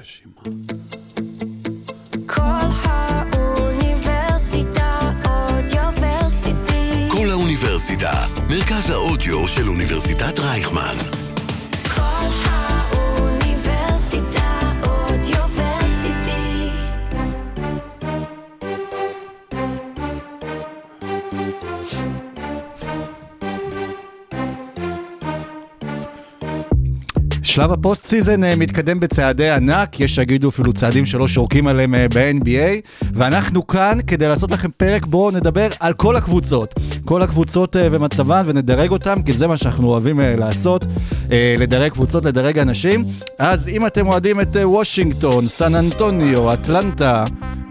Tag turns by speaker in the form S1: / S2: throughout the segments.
S1: רשימה.
S2: כל האוניברסיטה אודיוורסיטי.
S3: כל האוניברסיטה, מרכז האודיו של אוניברסיטת רייכמן.
S4: שלב ה post season אה, מתקדם בצעדי ענק, יש שיגידו אפילו צעדים שלא שורקים עליהם אה, ב-NBA, ואנחנו כאן כדי לעשות לכם פרק בו נדבר על כל הקבוצות, כל הקבוצות אה, ומצבן ונדרג אותם, כי זה מה שאנחנו אוהבים לעשות, לדרג קבוצות, לדרג אנשים. אז אם אתם אוהדים את וושינגטון, סן אנטוניו, אטלנטה,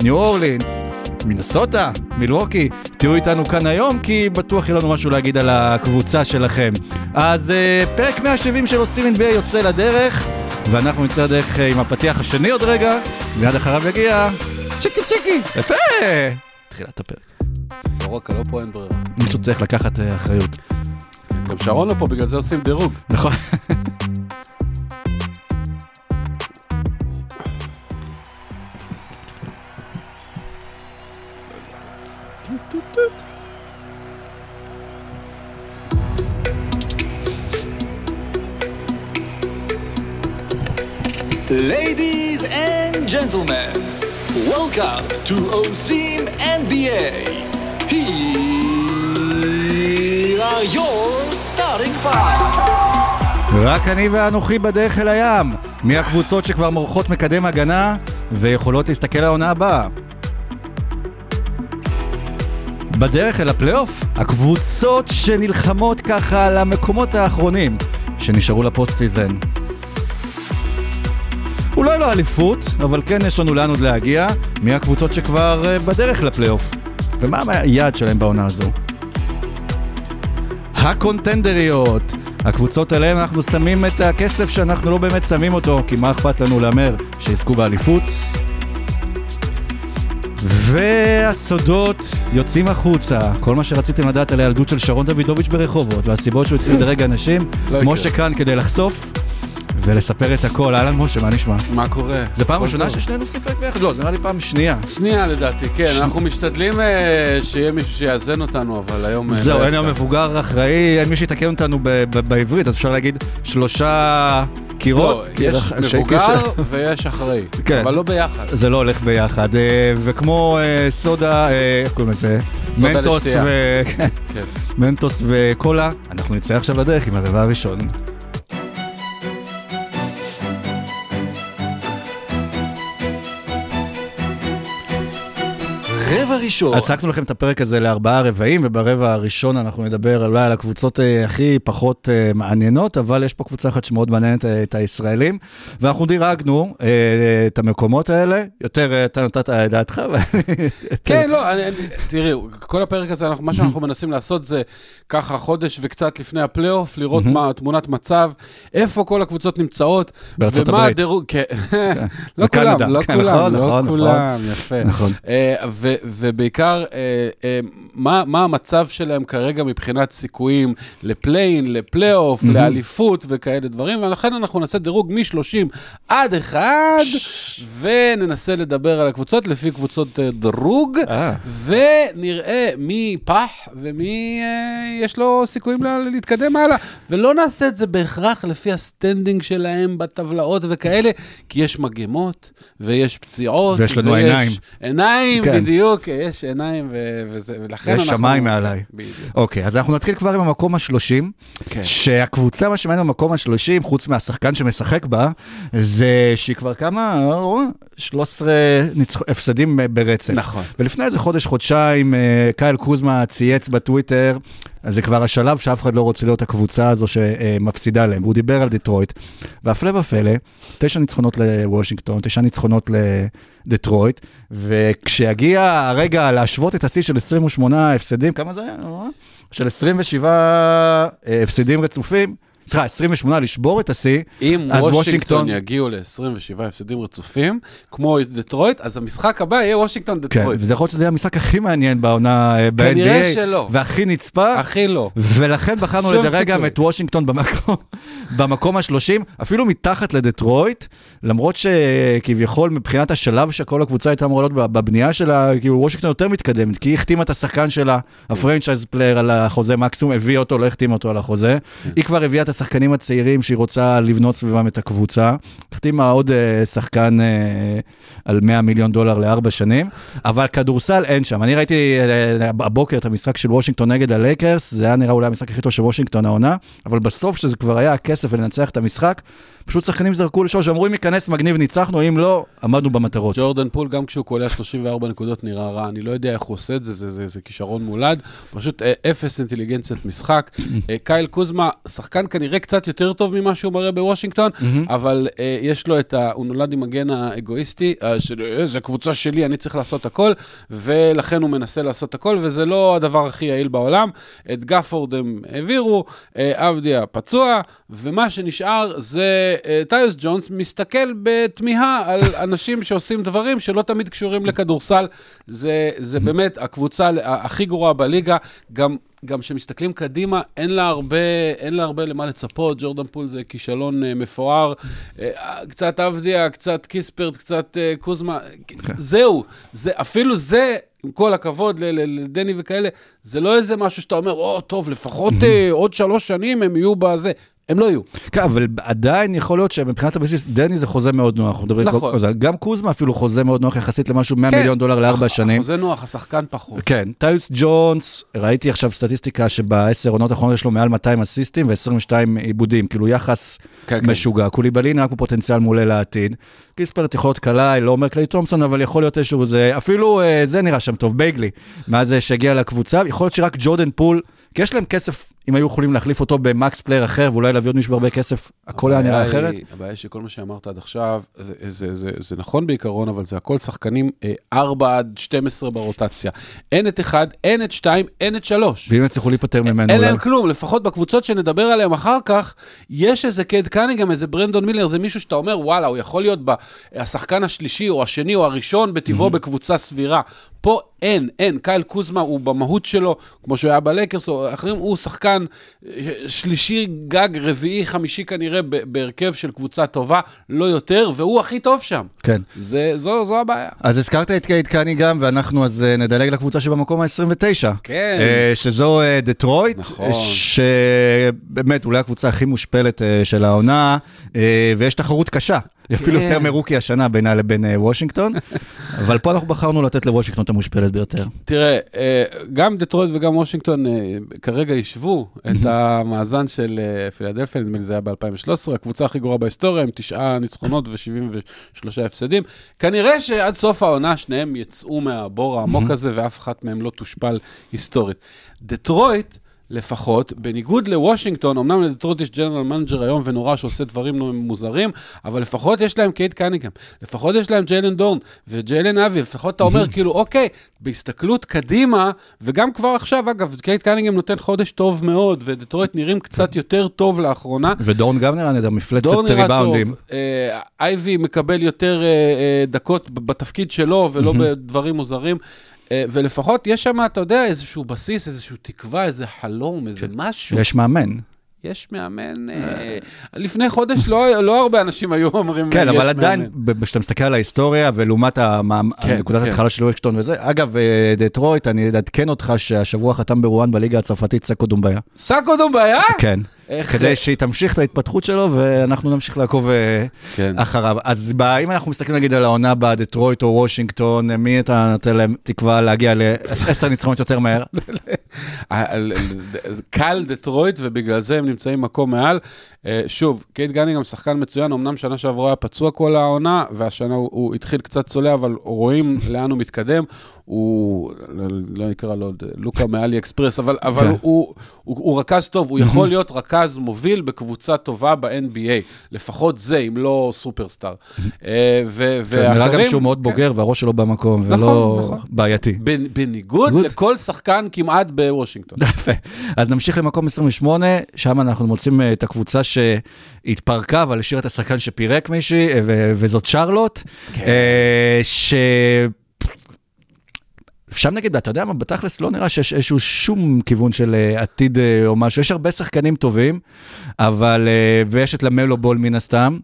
S4: ניו אורלינס, מינסוטה, מילווקי, תהיו איתנו כאן היום, כי בטוח יהיה לנו משהו להגיד על הקבוצה שלכם. אז uh, פרק 170 של עושים NBA יוצא לדרך, ואנחנו נצא לדרך uh, עם הפתיח השני עוד רגע, מיד אחריו יגיע צ'יקי צ'יקי, יפה! תחילת הפרק.
S1: סורוקה לא פה אין ברירה.
S4: מישהו צריך לקחת uh, אחריות.
S1: גם שרון לא פה, בגלל זה עושים דירוג.
S4: נכון.
S5: Ladies and gentlemen, welcome to OSIM NBA. Here are your starting five.
S4: רק אני ואנוכי בדרך אל הים, מהקבוצות שכבר מורחות מקדם הגנה ויכולות להסתכל לעונה הבאה. בדרך אל הפלייאוף, הקבוצות שנלחמות ככה על המקומות האחרונים שנשארו ל post season. אולי לא אליפות, אבל כן יש לנו לאן עוד להגיע, מהקבוצות שכבר אה, בדרך לפלייאוף. ומה היעד שלהם בעונה הזו? הקונטנדריות, הקבוצות עליהן אנחנו שמים את הכסף שאנחנו לא באמת שמים אותו, כי מה אכפת לנו להמר שיזכו באליפות? והסודות יוצאים החוצה, כל מה שרציתם לדעת על הילדות של שרון דוידוביץ' ברחובות והסיבות שהוא התחיל לדרג אנשים,
S1: לא.
S4: משה כאן כדי לחשוף ולספר את הכל. אהלן משה, מה נשמע?
S1: מה קורה?
S4: זה פעם ראשונה. ששנינו סיפק ביחד? לא, זה נראה לי פעם שנייה.
S1: שנייה לדעתי, כן, אנחנו משתדלים אה, שיהיה מישהו שיאזן אותנו, אבל היום... אה,
S4: זהו,
S1: לא
S4: אין. היום מבוגר אחראי, אין מי שיתקן אותנו בעברית, אז אפשר להגיד שלושה
S1: לא,
S4: קירות.
S1: יש
S4: קיר- ש-
S1: מבוגר
S4: קיר-
S1: ויש אחראי,
S4: כן.
S1: אבל לא ביחד.
S4: זה לא הולך ביחד, אה, וכמו סודה, איך קוראים לזה? מנטוס. ו...
S1: כן.
S4: מנטוס וקולה, אנחנו נצא עכשיו לדרך עם הרבע הראשון.
S5: רבע ראשון.
S4: עסקנו לכם את הפרק הזה לארבעה רבעים, וברבע הראשון אנחנו נדבר אולי על הקבוצות אה, הכי פחות אה, מעניינות, אבל יש פה קבוצה אחת שמאוד מעניינת אה, את הישראלים, ואנחנו דירגנו את המקומות האלה, יותר אתה נתת את דעתך,
S1: כן, לא, תראי, כל הפרק הזה, אנחנו- מה שאנחנו מנסים לעשות זה ככה חודש וקצת לפני הפלייאוף, לראות מה תמונת מצב, איפה כל הקבוצות נמצאות,
S4: בארצות
S1: ומה
S4: הברית.
S1: הדירוג, כן, לא כולם, לא
S4: כן,
S1: כולם,
S4: נכון,
S1: לא
S4: נכון,
S1: כולם, יפה. ובעיקר, אה, אה, מה מה המצב שלהם כרגע מבחינת סיכויים ל play-in, לפלייאוף, לאליפות וכאלה דברים, ולכן אנחנו נעשה דירוג מ-30 עד 1, וננסה לדבר על הקבוצות לפי קבוצות אה, דירוג,
S4: אה.
S1: ונראה מי פח ומי אה, יש לו סיכויים לה- להתקדם הלאה. ולא נעשה את זה בהכרח לפי ה standing שלהם בטבלאות וכאלה, כי יש מגמות ויש פציעות.
S4: ויש לנו
S1: ויש
S4: עיניים.
S1: עיניים,
S4: כן.
S1: בדיוק, יש עיניים ו- וזה, ולכן
S4: יש
S1: אנחנו...
S4: שמיים מעליי.
S1: בדיוק.
S4: אוקיי, אז אנחנו נתחיל כבר עם המקום השלושים,
S1: כן.
S4: שהקבוצה, מה שמעניין במקום השלושים, חוץ מהשחקן שמשחק בה, זה שהיא כבר כמה, לא, 13 ניצח... הפסדים ברצף.
S1: נכון.
S4: ולפני איזה חודש, חודשיים, אה, קייל קוזמה צייץ בטוויטר, אז זה כבר השלב שאף אחד לא רוצה להיות הקבוצה הזו שמפסידה להם, והוא דיבר על דטרויט. והפלא ופלא, תשע ניצחונות לוושינגטון, תשע ניצחונות לדטרויט, וכשיגיע הרגע להשוות את השיא של 28 הפסדים, כמה זה היה? לא? של 27 אה, הפסדים רצופים, סליחה, 28 לשבור את השיא,
S1: אם
S4: אז
S1: וושינגטון יגיעו ל-27 הפסדים רצופים, כמו דטרויט, אז המשחק הבא יהיה וושינגטון
S4: כן,
S1: דטרויט.
S4: וזה יכול להיות שזה יהיה המשחק הכי מעניין בעונה אה, ב-NBA.
S1: כנראה שלא.
S4: והכי נצפה.
S1: הכי לא.
S4: ולכן בחרנו לדרג גם. את וושינגטון במקום, במקום ה-30, אפילו מתחת לדטרויט, למרות שכביכול מבחינת השלב שכל הקבוצה הייתה אמורה להיות בבנייה שלה, כאילו וושינגטון יותר מתקדמת, כי היא החתימה את השחקן שלה, ה franchise player על החוזה מקסימום, הביא אותו, לא החתימה אותו על החוזה. היא כבר הביאה את השחקנים הצעירים שהיא רוצה לבנות סביבם את הקבוצה. החתימה עוד אה, שחקן אה, על 100 מיליון דולר לארבע שנים, אבל כדורסל אין שם. אני ראיתי אה, הבוקר את המשחק של וושינגטון נגד הלייקרס, זה היה נראה אולי המשחק הכי טוב של וושינגטון העונה, אבל בסוף, שזה כבר היה הכסף ולנצח את המשחק, פשוט שחקנים זרקו לשאול, שאמרו אם ייכנס מגניב ניצחנו, אם לא, עמדנו במטרות.
S1: ג'ורדן פול, גם כשהוא קולע 34 נקודות נראה רע, אני לא יודע איך הוא עושה את זה, זה, זה, זה כישרון מולד, פשוט אה, אפס אינטליגנציית משחק. אה, קייל קוזמה, שחקן כנראה קצת יותר טוב ממה שהוא מראה בוושינגטון, אבל אה, יש לו את ה... הוא נולד עם הגן האגואיסטי, אה, של אה, זה קבוצה שלי, אני צריך לעשות הכל, ולכן הוא מנסה לעשות הכל, וזה לא הדבר הכי יעיל בעולם. את גפורד הם העבירו, אה, עבדיה פצוע, ומה שנשאר זה טיוס ג'ונס מסתכל בתמיהה על אנשים שעושים דברים שלא תמיד קשורים לכדורסל. זה, זה באמת הקבוצה הכי גרועה בליגה. גם גם כשמסתכלים קדימה, אין לה הרבה, אין לה הרבה למה לצפות. ג'ורדן פול זה כישלון אה, מפואר. אה, קצת עבדיה, קצת קיספרט, קצת אה, קוזמה. זהו, זה, אפילו זה, עם כל הכבוד לדני וכאלה, זה לא איזה משהו שאתה אומר, או, טוב, לפחות אה, עוד שלוש שנים הם יהיו בזה. הם לא יהיו.
S4: כן, אבל עדיין יכול להיות שמבחינת הבסיס, דני זה חוזה מאוד נוח.
S1: נכון.
S4: כל- גם קוזמה אפילו חוזה מאוד נוח יחסית למשהו 100 מיליון דולר לארבע
S1: הח-
S4: שנים.
S1: החוזה נוח, השחקן פחות.
S4: כן, טיוס ג'ונס, ראיתי עכשיו סטטיסטיקה שבעשר עונות האחרונות יש לו מעל 200 אסיסטים ו-22 איבודים, כאילו יחס
S1: כן, כן.
S4: משוגע. קוליבלי נראה כפוטנציאל מעולה לעתיד. קיספרט יכול להיות קלעי, לא אומר קליי תומפסון, אבל יכול להיות איזשהו, זה, אפילו אה, זה נראה שם טוב, בייגלי, מאז שהגיע לקבוצה, יכול להיות שרק ג'ורדן פול, כי יש להם כסף, אם היו יכולים להחליף אותו ב max player אחר, ואולי להביא עוד מישהו בהרבה כסף, הכל היה נראה אחרת.
S1: הבעיה היא שכל מה שאמרת עד עכשיו, זה, זה, זה, זה נכון בעיקרון, אבל זה הכל שחקנים אה, 4 עד 12 ברוטציה. אין את 1, אין את 2, אין את 3.
S4: ואם יצליחו להיפטר ממנו
S1: אין. להם כלום, לפחות בקבוצות שנדבר עליהן אחר כך, יש איזה קייד קניגם, איזה ברנדון מילר, זה מישהו שאתה אומר, וואלה, הוא יכול להיות השחקן השלישי או השני או הראשון בטבעו בקבוצה סבירה. פה אין, אין. קייל קוזמה הוא במהות שלו, כמו שהוא היה בלייקרס או אחרים, הוא שחקן אה, שלישי, גג, רביעי, חמישי כנראה, בהרכב של קבוצה טובה, לא יותר, והוא הכי טוב שם.
S4: כן.
S1: זה, זו, זו הבעיה.
S4: אז הזכרת את קייד קנינגהם, ואנחנו אז אה, נדלג לקבוצה שבמקום ה-29.
S1: כן.
S4: אה, שזו דטרויט,
S1: נכון.
S4: שבאמת אולי הקבוצה הכי מושפלת של העונה, ויש תחרות קשה. היא אפילו
S1: כן.
S4: יותר מרוקה השנה בינה לבין אה, וושינגטון, אבל פה אנחנו בחרנו לתת לוושינגטון את המושפלת ביותר.
S1: תראה, אה, גם דטרויט וגם וושינגטון אה, כרגע השוו את המאזן של פילדלפיה, נדמה לי זה היה ב-2013, הקבוצה הכי גרועה בהיסטוריה, עם תשעה ניצחונות ו-73 הפסדים. כנראה שעד סוף העונה שניהם יצאו מהבור העמוק הזה, ואף אחת מהם לא תושפל היסטורית. דטרויט, לפחות, בניגוד לוושינגטון, אמנם לדטרויט יש general manager היום ונורא שעושה דברים מוזרים, אבל לפחות יש להם קייד קנינגהם, לפחות יש להם ג'יילן דורן וג'יידן אייבי, לפחות אתה אומר כאילו, אוקיי, בהסתכלות קדימה, וגם כבר עכשיו, אגב, קייד קנינגהם נותן חודש טוב מאוד, ודטרויט נראים קצת יותר טוב לאחרונה.
S4: ודורן גם נראה נהדר, מפלצת ריבאונדים.
S1: אה, אייבי מקבל יותר אה, אה, דקות בתפקיד שלו ולא בדברים מוזרים. אה, ולפחות יש שם, אתה יודע, איזשהו בסיס, איזשהו תקווה, איזה חלום, איזה משהו.
S4: ויש מאמן.
S1: יש מאמן. אה, לפני חודש לא לא הרבה אנשים היו אומרים,
S4: כן,
S1: יש
S4: אבל עדיין, כשאתה מסתכל על ההיסטוריה ולעומת המאמ-
S1: כן,
S4: נקודת
S1: כן.
S4: ההתחלה של וושינגטון וזה, אגב, אה, דטרויט, אני אעדכן אותך שהשבוע חתם ברואן בליגה הצרפתית סאקו דומביה.
S1: סקו דומבויה?
S4: כן.
S1: איך-
S4: כדי שהיא תמשיך את ההתפתחות שלו, ואנחנו נמשיך לעקוב אה,
S1: כן.
S4: אחריו. אז ב- אם אנחנו מסתכלים נגיד על העונה בדטרויט או וושינגטון, מי אתה נותן להם תקווה להגיע לעשר ניצחונות יותר מהר?
S1: על- כל דטרויט, ובגלל זה הם נמצאים מקום מעל. אה, שוב, קייד קנינגהם שחקן מצוין, אמנם שנה שעברה היה פצוע כל העונה, והשנה הוא, הוא התחיל קצת צולע, אבל רואים לאן הוא מתקדם. הוא, לא, לא נקרא לו עוד לוקה מאלי אקספרס, אבל, אבל
S4: כן.
S1: הוא, הוא, הוא, רכז טוב, הוא יכול להיות רכז מוביל בקבוצה טובה ב-NBA, לפחות זה, אם לא סופרסטאר. אה, ו-
S4: כן, נראה גם
S1: ואחרים-
S4: שהוא מאוד בוגר והראש שלו במקום,
S1: נכון,
S4: ולא
S1: נכון.
S4: בעייתי.
S1: בנ- בניגוד. לכל שחקן כמעט בוושינגטון.
S4: יפה. אז נמשיך למקום 28, שם אנחנו מוצאים אה, את הקבוצה שהתפרקה, אבל השאירה את השחקן שפירק מישהי, אה, וזאת שרלוט, אה, ש... שם נגיד, אתה יודע מה, בתכלס לא נראה שיש איזשהו שום כיוון של אה, עתיד אה, או משהו. יש הרבה שחקנים טובים, אבל, אה, ויש את למלו בול מן הסתם.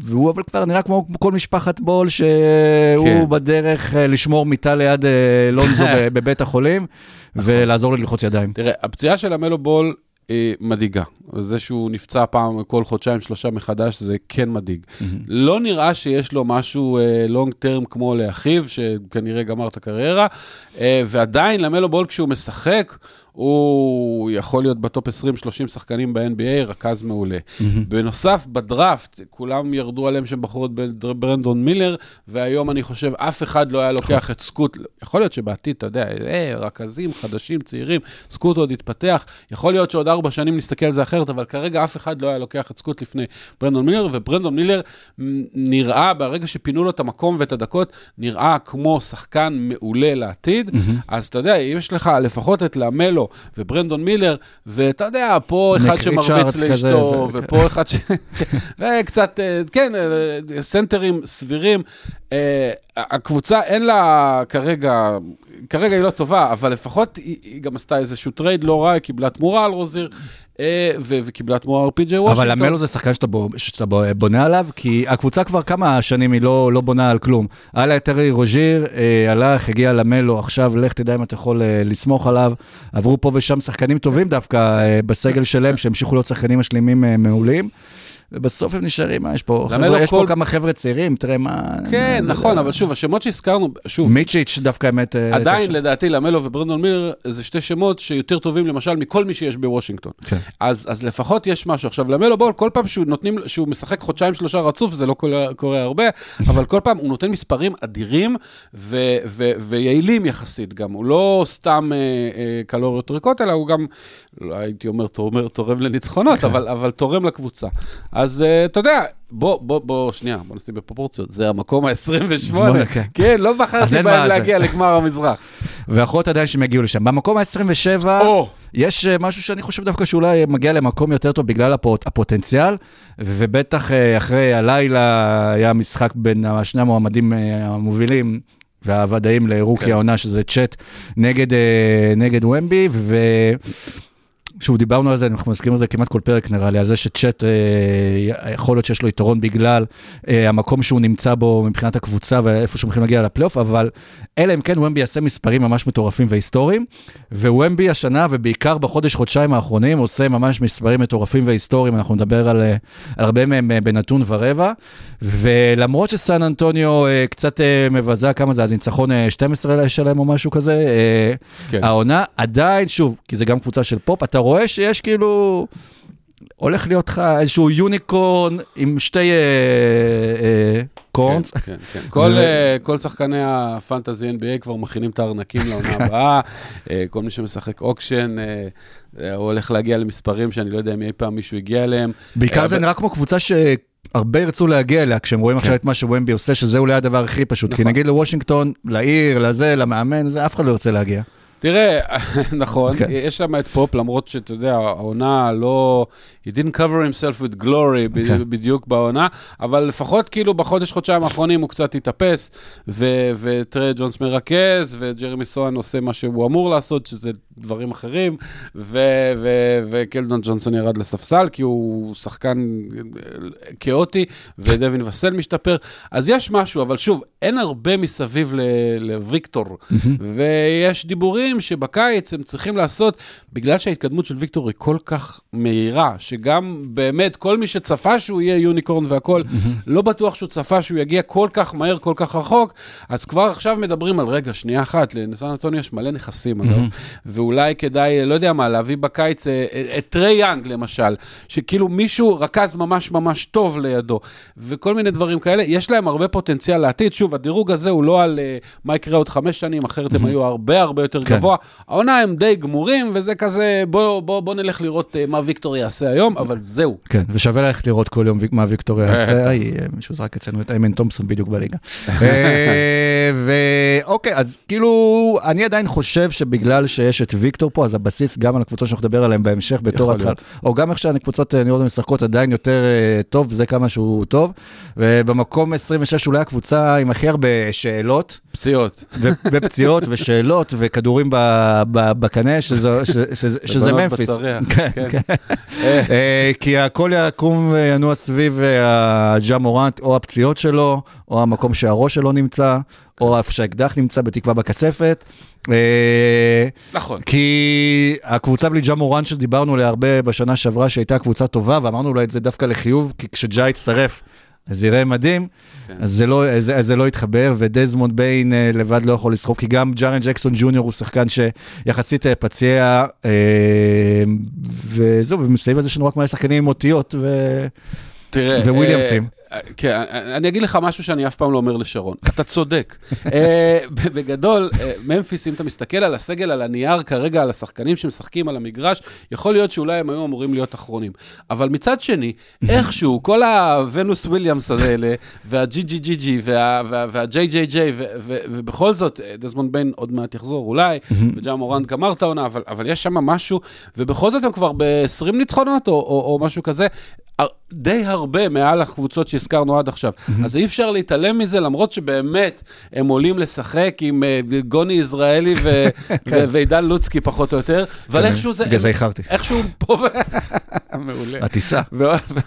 S4: והוא אבל כבר נראה כמו כל משפחת בול, שהוא
S1: כן.
S4: בדרך לשמור מיטה ליד לונזו בבית החולים, ולעזור לו ללחוץ ידיים.
S1: תראה, הפציעה של המלו בול היא מדאיגה. זה שהוא נפצע פעם כל חודשיים, שלושה מחדש, זה כן מדאיג. לא נראה שיש לו משהו long term כמו לאחיו, שכנראה גמר את הקריירה, אה, ועדיין למלו בול כשהוא משחק, הוא יכול להיות ב top 20-30 שחקנים ב-NBA, רכז מעולה. בנוסף, בדראפט, כולם ירדו עליהם שהם בחרו את בר- ברנדון מילר, והיום אני חושב, אף אחד לא היה לוקח את סקוט, יכול להיות שבעתיד, אתה יודע, אה, רכזים חדשים, צעירים, סקוט עוד יתפתח, יכול להיות שעוד ארבע שנים נסתכל על זה אחרת, אבל כרגע אף אחד לא היה לוקח את סקוט לפני ברנדון מילר, וברנדון מילר נראה, ברגע שפינו לו את המקום ואת הדקות, נראה כמו שחקן מעולה לעתיד, אז אתה יודע, אם יש לך לפחות את למלו וברנדון מילר, ואתה יודע, פה אחד שמרביץ לאשתו,
S4: ו-
S1: ופה אחד ש... וקצת, אה, כן, אה, סנטרים סבירים. אה, הקבוצה אין לה כרגע, כרגע היא לא טובה, אבל לפחות היא, היא גם עשתה איזשהו trade לא רע, היא קיבלה תמורה על רוזיר, וקיבלה תמורה פי.ג'יי וושינגטון.
S4: אבל למלו זה שחקן שאתה, בו, שאתה בו, בונה עליו, כי הקבוצה כבר כמה שנים היא לא, לא בונה על כלום. היה לה את טרי רוזיר, אה, הלך, הגיע למלו, עכשיו לך תדע אם אתה יכול אה, לסמוך עליו. עברו פה ושם שחקנים טובים דווקא אה, בסגל שלהם, שהמשיכו להיות שחקנים משלימים אה, מעולים. ובסוף הם נשארים, מה יש פה? חבר'ה, יש פה
S1: כל-
S4: כמה חבר'ה צעירים, תראה מה...
S1: כן,
S4: מה-
S1: נכון, אבל שוב, השמות שהזכרנו, שוב,
S4: מיצ'יץ' דווקא האמת... אה,
S1: עדיין,
S4: תשע.
S1: לדעתי, למלו וברנדון מילר זה שתי שמות שיותר טובים, למשל, מכל מי שיש בוושינגטון.
S4: כן.
S1: אז, אז לפחות יש משהו. עכשיו, למלו בול, כל פעם שהוא, נותנים, שהוא משחק חודשיים, שלושה רצוף, זה לא קורה, קורה הרבה, אבל כל פעם הוא נותן מספרים אדירים ו, ו, ויעילים יחסית גם. הוא לא סתם אה, אה, קלוריות ריקות, אלא הוא גם, לא הייתי אומר, תורם, תורם לניצחונות, אבל, אבל תורם לקבוצה. אז אה, אתה יודע, בוא, בוא, בוא, שנייה, בוא נשים בפרופורציות. זה המקום ה-28.
S4: בוא'נה, כן.
S1: כן, לא בחרתי בהם. להגיע לגמר המזרח.
S4: ואחות עדיין שהם יגיעו לשם. במקום ה-27,
S1: או.
S4: יש אה, משהו שאני חושב דווקא שאולי מגיע למקום יותר טוב בגלל הפוט, הפוטנציאל, ובטח אה, אחרי הלילה היה משחק בין שני המועמדים המובילים. והוודאים לרוקי
S1: כן.
S4: העונה, שזה צ'אט נגד, נגד ומבי, ו... שוב, דיברנו על זה, אנחנו מזכירים על זה כמעט כל פרק נראה לי, על זה שצ'אט, אה, יכול להיות שיש לו יתרון בגלל אה, המקום שהוא נמצא בו מבחינת הקבוצה ואיפה שהם הולכים להגיע לפלייאוף, אבל אלא אם כן וומבי יעשה מספרים ממש מטורפים והיסטוריים, ווומבי השנה, ובעיקר בחודש, חודשיים האחרונים, עושה ממש מספרים מטורפים והיסטוריים, אנחנו נדבר על, אה, על הרבה מהם אה, בנתון ורבע, ולמרות שסן אנטוניו אה, קצת אה, מבזה, כמה זה, אז ניצחון אה, 12 שלהם או משהו כזה, אה,
S1: כן.
S4: העונה עדיין, שוב, כי זה גם קבוצה של פופ, אתה רואה שיש כאילו... הולך להיות לך איזשהו unicorn עם שתי אה, אה, horns.
S1: כן, כן, כן. כל, אה, כל שחקני ה fantasy NBA כבר מכינים את הארנקים לעונה הבאה. אה, כל מי שמשחק auction, הוא הולך להגיע למספרים שאני לא יודע אם אי פעם מישהו הגיע אליהם.
S4: בעיקר זה נראה כמו קבוצה שהרבה ירצו להגיע אליה כשהם רואים עכשיו את מה שוומבי עושה, שזה אולי הדבר הכי פשוט. כי.
S1: נכון.
S4: נגיד לוושינגטון, לעיר, לזה, למאמן, זה אף אחד לא ירצה להגיע.
S1: תראה, נכון,
S4: כן.
S1: יש שם את פופ, למרות שאתה יודע, העונה לא... He didn't cover himself with glory ב-
S4: כן.
S1: בדיוק בעונה, אבל לפחות כאילו בחודש, חודשיים האחרונים הוא קצת התאפס, וטרי ג'ונס מרכז, וג'רמי סואן עושה מה שהוא אמור לעשות, שזה דברים אחרים, וקלדון ג'ונסון ירד לספסל, כי הוא שחקן אה, כאוטי, ודווין וסל משתפר. אז יש משהו, אבל שוב, אין הרבה מסביב לוויקטור, ויש דיבורים שבקיץ הם צריכים לעשות, בגלל שההתקדמות של ויקטור היא כל כך מהירה, שגם באמת כל מי שצפה שהוא יהיה יוניקורן והכול, לא בטוח שהוא צפה שהוא יגיע כל כך מהר, כל כך רחוק, אז כבר עכשיו מדברים על, רגע, שנייה אחת, לנסן אנטוני יש מלא נכסים, אגב, והוא שאולי כדאי, לא יודע מה, להביא בקיץ אה, אה, את טרי יאנג למשל, שכאילו מישהו רכז ממש ממש טוב לידו, וכל מיני דברים כאלה, יש להם הרבה פוטנציאל לעתיד. שוב, הדירוג הזה הוא לא על אה, מה יקרה עוד חמש שנים, אחרת הם היו הרבה הרבה יותר
S4: כן.
S1: גבוה. העונה הם די גמורים, וזה כזה, בוא, נלך לראות מה ויקטור יעשה היום, אבל זהו.
S4: כן, ושווה ללכת לראות כל יום מה ויקטוריה יעשה, היי, מישהו זרק אצלנו את איימן תומפסון בדיוק בליגה. אה, ואוקיי, אז כאילו, אני עדיין חושב שבגלל שיש את ויקטור פה, אז הבסיס גם על הקבוצות שאנחנו נדבר עליהן בהמשך בתור התחלה,
S1: להיות.
S4: או גם איך שהקבוצות אה, נראות משחקות עדיין יותר אה, טוב, זה כמה שהוא טוב. ובמקום 26 אולי הקבוצה עם הכי הרבה שאלות.
S1: פציעות.
S4: ופציעות ושאלות וכדורים בקנה, שזה- ממפיס.
S1: בצריח,
S4: כן. אה, כי הכל יקום וינוע סביב אה, הג'ה מורנט, או הפציעות שלו, או המקום שהראש שלו נמצא, או איפה שהאקדח נמצא, בתקווה בכספת. אה,
S1: נכון.
S4: כי הקבוצה בלי ג'ה מורנט שדיברנו עליה הרבה בשנה שעברה, שהייתה קבוצה טובה, ואמרנו לה את זה דווקא לחיוב, כי כשג'ה יצטרף, אז יראה מדהים,
S1: כן.
S4: אז זה לא, אז, אז זה לא יתחבר, ודזמונד ביין אה, לבד לא יכול לסחוב, כי גם ג'ארן ג'קסון ג'וניור הוא שחקן שיחסית אה, פציע, אה, וזהו, ומסביב לזה יש לנו רק מלא שחקנים עם אותיות, ו...
S1: תראה,
S4: וויליאמסים.
S1: אה, כן, אני אגיד לך משהו שאני אף פעם לא אומר לשרון. אתה צודק. אה, בגדול, אה, ממפיס, אם אתה מסתכל על הסגל, על הנייר כרגע, על השחקנים שמשחקים על המגרש, יכול להיות שאולי הם היו אמורים להיות אחרונים. אבל מצד שני, איכשהו, כל הוונוס וויליאמס האלה, והג'י ג'י ג'י ג'י, והג'יי ג'יי ג'יי, ובכל זאת, אה, דזמונד ביין עוד מעט יחזור אולי, וג'ה מורנט גמר את העונה, אבל יש שם משהו, ובכל זאת הם כבר ב-20 ניצחונות, או- משהו כזה. די הרבה מעל הקבוצות שהזכרנו עד עכשיו. אז אי אפשר להתעלם מזה, למרות שבאמת הם עולים לשחק עם אה, גוני יזרעאלי ו- ו- ועידן לוצקי פחות או יותר, אבל איכשהו זה...
S4: בגלל זה איחרתי.
S1: איכשהו פה... מעולה.
S4: הטיסה.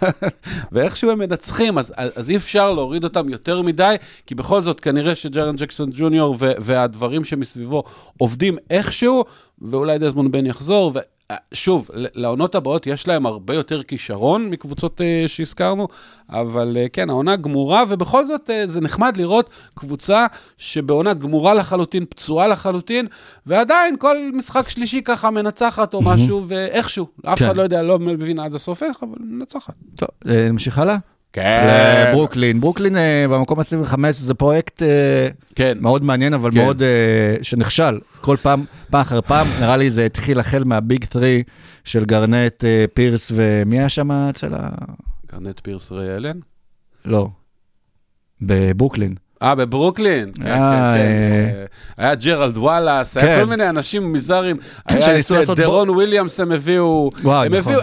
S1: ואיכשהו הם מנצחים, אז, אז אי אפשר להוריד אותם יותר מדי, כי בכל זאת כנראה שג'רן ג'קסון ג'וניור והדברים שמסביבו עובדים איכשהו, ואולי דזמונד בן יחזור. ו- שוב, לעונות הבאות יש להם הרבה יותר כישרון מקבוצות uh, שהזכרנו, אבל uh, כן, העונה גמורה, ובכל זאת uh, זה נחמד לראות קבוצה שבעונה גמורה לחלוטין, פצועה לחלוטין, ועדיין כל משחק שלישי ככה מנצחת או משהו, ואיכשהו, אף
S4: כן.
S1: אחד לא יודע, לא מבין עד הסוף איך, אבל מנצחת.
S4: טוב, אה, נמשיך הלאה?
S1: כן.
S4: לברוקלין. ברוקלין אה, במקום 25 זה פרויקט אה,
S1: כן.
S4: מאוד מעניין, אבל
S1: כן.
S4: מאוד אה, שנכשל. כל פעם, פעם אחר פעם, נראה לי זה התחיל החל מה big 3 של גארנט, אה, פירס ומי היה שם אצל ה...
S1: גארנט פירס ריי אלן?
S4: לא. בברוקלין.
S1: אה, בברוקלין. כן, כן,
S4: אה,
S1: כן.
S4: אה.
S1: היה ג'ראלד וואלאס, היה. כל מיני אנשים מוזרים. היה את
S4: לעשות
S1: דרון וויליאמס הם הביאו.
S4: וואי,
S1: הם
S4: נכון.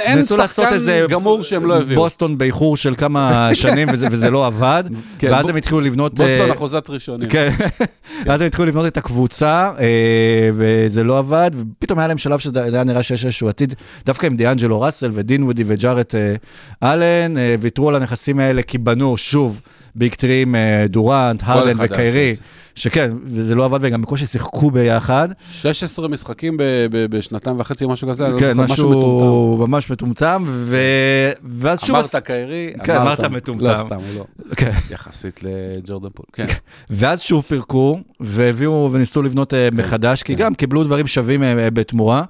S1: אין שחקן גמור שהם לא הביאו.
S4: בוסטון באיחור של כמה שנים וזה, לא עבד, ואז הם התחילו לבנות...
S1: בוסטון
S4: אה,
S1: אחוזת ראשונים.
S4: כן, ואז הם התחילו לבנות את הקבוצה, אה, וזה לא עבד, ופתאום היה להם שלב שזה היה נראה שיש איזשהו עתיד, דווקא עם דיאנג'לו ראסל ודינווידי וג'ארט אה, אלן, אה, ויתרו על הנכסים האלה כי בנו שוב ביג טרים, אה, דורנט, הרדן וקיירי,
S1: זה.
S4: שכן, וזה לא עבד וגם בקושי שיחקו ביחד.
S1: 16 משחקים בשנתיים וחצי, משהו כזה, לא
S4: כן,
S1: משהו.
S4: ממש מטומטם, ואז שוב...
S1: אמרת קיירי,
S4: כן, אמרת מטומטם.
S1: לא, סתם, הוא לא.
S4: כן.
S1: יחסית לג'ורדן פול. כן.
S4: ואז שוב פירקו, והביאו וניסו לבנות אה, מחדש, כי
S1: כן.
S4: גם קיבלו דברים שווים אה, אה, בתמורה,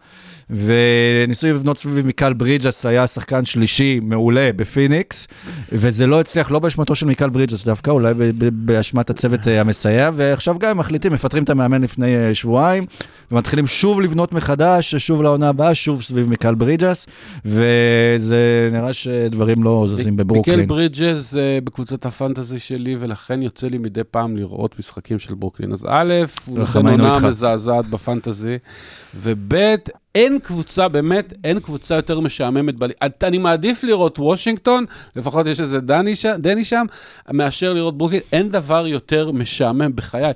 S4: וניסו לבנות סביב מיקל ברידג'ס, היה שחקן שלישי מעולה בפיניקס, וזה לא הצליח, לא באשמתו של מיקל ברידג'ס דווקא, אולי באשמת הצוות אה, המסייע, ועכשיו גם מחליטים, מפטרים את המאמן לפני אה, שבועיים, ומתחילים שוב לבנות מחדש, שוב לעונה הבאה, שוב סביב מיקל ברידג'ס, וזה נראה שדברים לא זזים בברוקלין.
S1: מיקל ברידג'ס אה, בקבוצת ה fantasy שלי, ולכן יוצא לי מדי פעם לראות משחקים של ברוקלין. אז א', הוא נותן עונה. מזעזעת בפנטזי, וב', אין קבוצה, באמת, אין קבוצה יותר משעממת. בל... אני מעדיף לראות וושינגטון, לפחות יש איזה דני ש... דני שם, מאשר לראות ברוקלין. אין דבר יותר משעמם בחיי.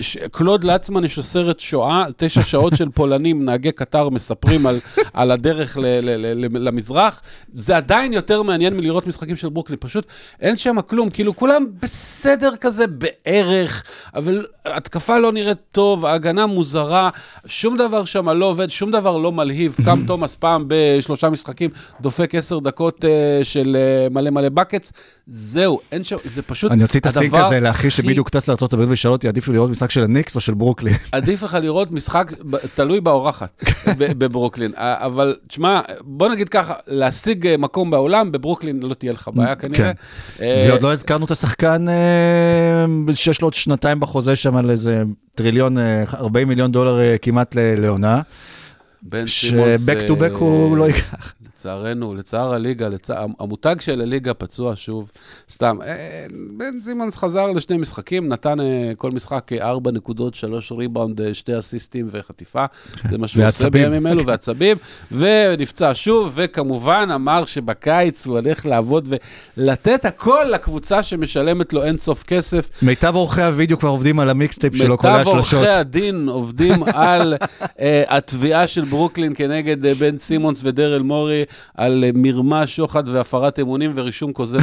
S1: ש... קלוד לצמן, יש לו סרט שואה, תשע שעות של פולנים, נהגי קטר מספרים על, על הדרך ל... ל... ל... ל... למזרח. זה עדיין יותר מעניין מלראות משחקים של ברוקלין. פשוט אין שם כלום, כאילו כולם בסדר כזה בערך, אבל התקפה לא נראית טוב, ההגנה מוזרה, שום דבר שם לא עובד, שום דבר דבר לא מלהיב. קם תומאס פעם בשלושה משחקים, דופק עשר דקות אה, של אה, מלא מלא בקטס, זהו, אין שם, זה פשוט
S4: אני אוציא את הסינק הזה לאחי שבדיוק טס לארה"ב וישאל אותי, עדיף לי לראות משחק של הניקס או של ברוקלין.
S1: עדיף לך לראות משחק, תלוי באורחת בברוקלין. א- אבל תשמע, בוא נגיד ככה, להשיג אה, מקום בעולם, בברוקלין לא תהיה לך בעיה כנראה. אה,
S4: ועוד לא הזכרנו את השחקן אה, שיש לו עוד שנתיים בחוזה שם על איזה טריליון, אה, 40 מיליון דולר אה, כמעט לעונה,
S1: בן סימונס,
S4: to back
S1: אה,
S4: הוא לא ייקח.
S1: לצערנו, לצער הליגה, לצע... המותג של הליגה פצוע שוב, סתם. אה, בן סימונס חזר לשני משחקים, נתן אה, כל משחק אה, ארבע נקודות, שלוש ריבאונד, אה, שתי אסיסטים וחטיפה. זה מה שהוא עושה. בימים אלו, ועצבים. ונפצע שוב, וכמובן אמר שבקיץ הוא הולך לעבוד ולתת הכל לקבוצה שמשלמת לו אינסוף כסף.
S4: מיטב עורכי הוידאו כבר עובדים על המיקסטייפ שלו,
S1: מיטב
S4: השלושות.
S1: עורכי הדין עובדים על אה, התביעה של ברוקלין כנגד אה, בן סימונס ודרל מורי, על אה, מרמה, שוחד והפרת אמונים ורישום כוזב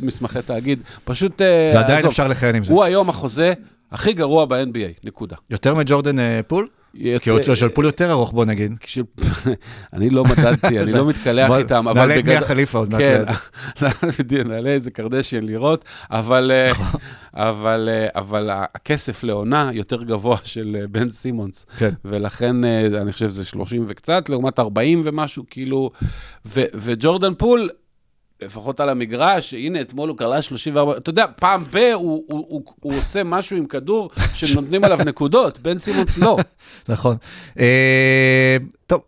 S1: במסמכי תאגיד. פשוט, אה,
S4: ועדיין
S1: עזוב,
S4: אפשר לכהן עם זה.
S1: הוא היום החוזה הכי גרוע ב-NBA, נקודה.
S4: יותר מג'ורדן אה, פולס? כי הוא של פול יותר ארוך, בוא נגיד.
S1: אני לא מדדתי, אני לא מתקלח איתם, אבל
S4: נעלה את מי
S1: בגדול...
S4: החליפה עוד מעט.
S1: כן, נעלה איזה קרדשיין לראות, אבל, אה,
S4: נכון.
S1: אה, אבל הכסף לעונה יותר גבוה של אה, בן סימונס.
S4: כן.
S1: ולכן אני חושב שזה 30 וקצת, לעומת 40 ומשהו, כאילו, וג'ורדן פול, לפחות על המגרש, הנה, אתמול הוא קלע 34, אתה יודע, פעם ב- הוא, הוא, הוא, הוא עושה משהו עם כדור שנותנים עליו נקודות, בן סימונס לא.
S4: נכון. אה, טוב,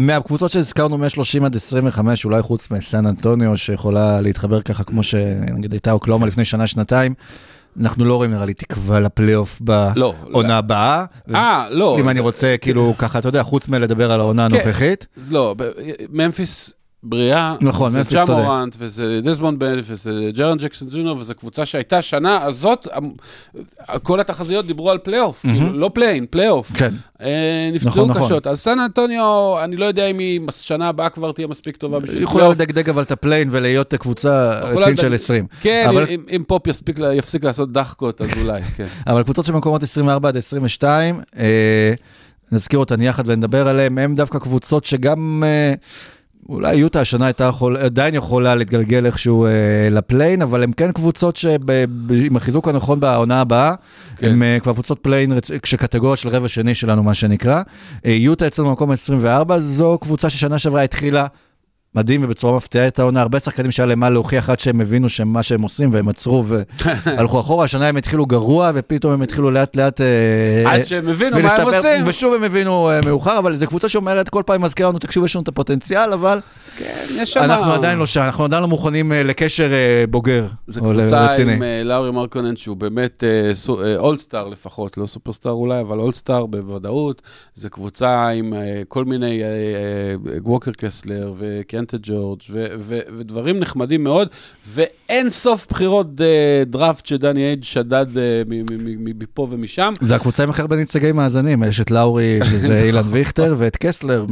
S4: מהקבוצות שהזכרנו, מ-30 עד 25, אולי חוץ מסן אנטוניו, שיכולה להתחבר ככה, כמו שנגיד הייתה אוקלהומה לפני שנה-שנתיים, אנחנו לא רואים נראה לי תקווה לפלייאוף
S1: לא.
S4: בעונה הבאה.
S1: אה, לא.
S4: אם אני רוצה, כאילו, ככה, אתה יודע, חוץ מלדבר על העונה
S1: כן.
S4: הנוכחית.
S1: לא, ממפיס בריאה,
S4: נכון,
S1: זה ג'ה
S4: צודק.
S1: מורנט, וזה דסמונד בן, וזה ג'ארן ג'קסון ג'וניור, וזו קבוצה שהייתה שנה הזאת, המ- כל התחזיות דיברו על פלייאוף, כאילו, לא פליי-אין, פלייאוף.
S4: כן.
S1: אה, נפצעו
S4: נכון,
S1: קשות. אז סן אנטוניו, אני לא יודע אם היא שנה הבאה כבר תהיה מספיק טובה בשביל
S4: היא יכולה
S1: פלייאוף.
S4: לדגדג אבל את הפליי-אין ולהיות קבוצה רצינית של
S1: לדג-
S4: 20.
S1: כן,
S4: אבל-
S1: אם- אם פופ יספיק יפסיק לעשות דאחקות, אז אולי, כן.
S4: אבל קבוצות של מקומות 24 עד 22, אה, נזכיר אותן יחד ונדבר עליהן, הן דווקא קבוצות שגם, אה, אולי יוטה השנה הייתה יכול, עדיין יכולה להתגלגל איכשהו אה, לפליי-אין, אבל הן כן קבוצות שעם החיזוק הנכון בעונה הבאה,
S1: כן.
S4: הן אה, כבר קבוצות פליי-אין. כשקטגוריה של רבע שני שלנו, מה שנקרא. אה, יוטה אצלנו במקום 24, זו קבוצה ששנה שעברה התחילה. מדהים ובצורה מפתיעה את העונה, הרבה שחקנים שהיה להם מה להוכיח עד שהם הבינו שמה שהם עושים והם עצרו והלכו אחורה, השנה הם התחילו גרוע ופתאום הם התחילו לאט לאט... אה,
S1: עד שהם הבינו מה הם עושים.
S4: ושוב הם הבינו אה, מאוחר, אבל זו קבוצה שאומרת, כל פעם מזכירה לנו, תקשיבו, יש לנו את הפוטנציאל, אבל
S1: כן.
S4: אנחנו עדיין לא שם, אנחנו עדיין לא מוכנים אה, לקשר בוגר.
S1: זו קבוצה. עם לאורי מרקאנן, שהוא באמת אולסטאר לפחות, לא סופרסטאר אולי, אבל אולסטאר בוודאות. זו קבוצה עם כל מיני, ווקר קסלר וקיונטה ג'ורג' ודברים נחמדים מאוד, ואין סוף בחירות אה, דראפט שדני איינג' שדד אה, מפה ומשם.
S4: זה הקבוצה עם הכי הרבה נציגי מאזנים, יש את לאורי, שזה אילן ויכטר, ואת קסלר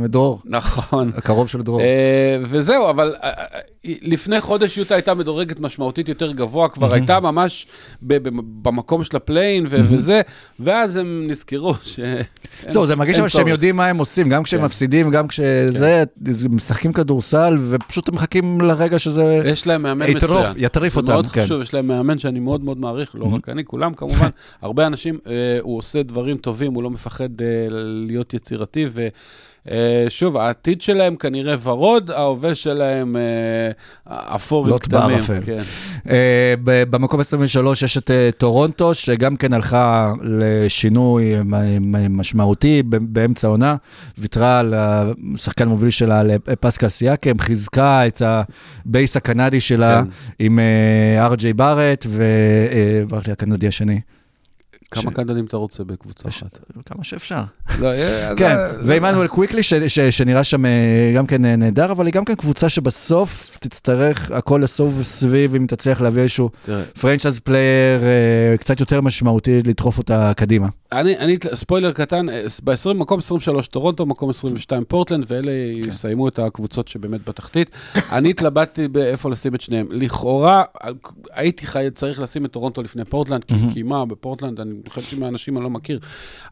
S4: מדרור,
S1: נכון.
S4: הקרוב של דרור.
S1: אה, וזהו, אבל אה, אה, לפני חודש יוטה הייתה מדורגת משמעותית יותר גבוה, כבר הייתה ממש במקום של הפליי-אין וזה, ואז הם נזכרו ש...
S4: זהו, זה מרגיש אבל שהם. יודעים מה הם עושים, גם כשהם
S1: כן.
S4: מפסידים, גם כשזה, זה- משחקים כדורסל, ופשוט הם מחכים לרגע שזה...
S1: יש להם מאמן
S4: יטרוף,
S1: מצוין.
S4: יטריף
S1: זה
S4: אותם,
S1: מאוד
S4: כן.
S1: חשוב, יש להם מאמן שאני מאוד מאוד מעריך, לא רק אני, כולם כמובן, הרבה אנשים, אה, הוא עושה דברים טובים, הוא לא מפחד אה, להיות יצירתי, ושוב, העתיד שלהם כנראה ורוד, ההווה שלהם אה, אפור עם
S4: לוט
S1: כתמים.
S4: בערפל.
S1: כן.
S4: אה, במקום 23 יש את אה, טורונטו, שגם כן הלכה לשינוי אה, משמעותי באמצע העונה, ויתרה על השחקן המוביל שלה, לפסקל סיאקם, חיזקה את ה base הקנדי שלה
S1: כן.
S4: עם אר.ג'יי בארט הקנדי השני.
S1: כמה קנדים אתה רוצה בקבוצה אחת?
S4: כמה שאפשר.
S1: לא, אה,
S4: כן,
S1: זה-
S4: ועמנואל קוויקלי, ש- ש- שנראה שם אה, גם כן אה, נהדר, אבל היא גם כן קבוצה שבסוף תצטרך הכל לסוב סביב, אם תצליח להביא איזשהו franchise player אה, קצת יותר משמעותי לדחוף אותה קדימה.
S1: אני, אני, ספוילר קטן, אה, ב-20, מקום 23 טורונטו, מקום 22 פורטלנד, ואלה
S4: כן.
S1: יסיימו את הקבוצות שבאמת בתחתית. אני התלבטתי באיפה לשים את שניהם. לכאורה, הייתי חי, צריך לשים את טורונטו לפני פורטלנד, כי, כי מה, בפורטלנד, אני חושב שמהאנשים אני לא מכיר,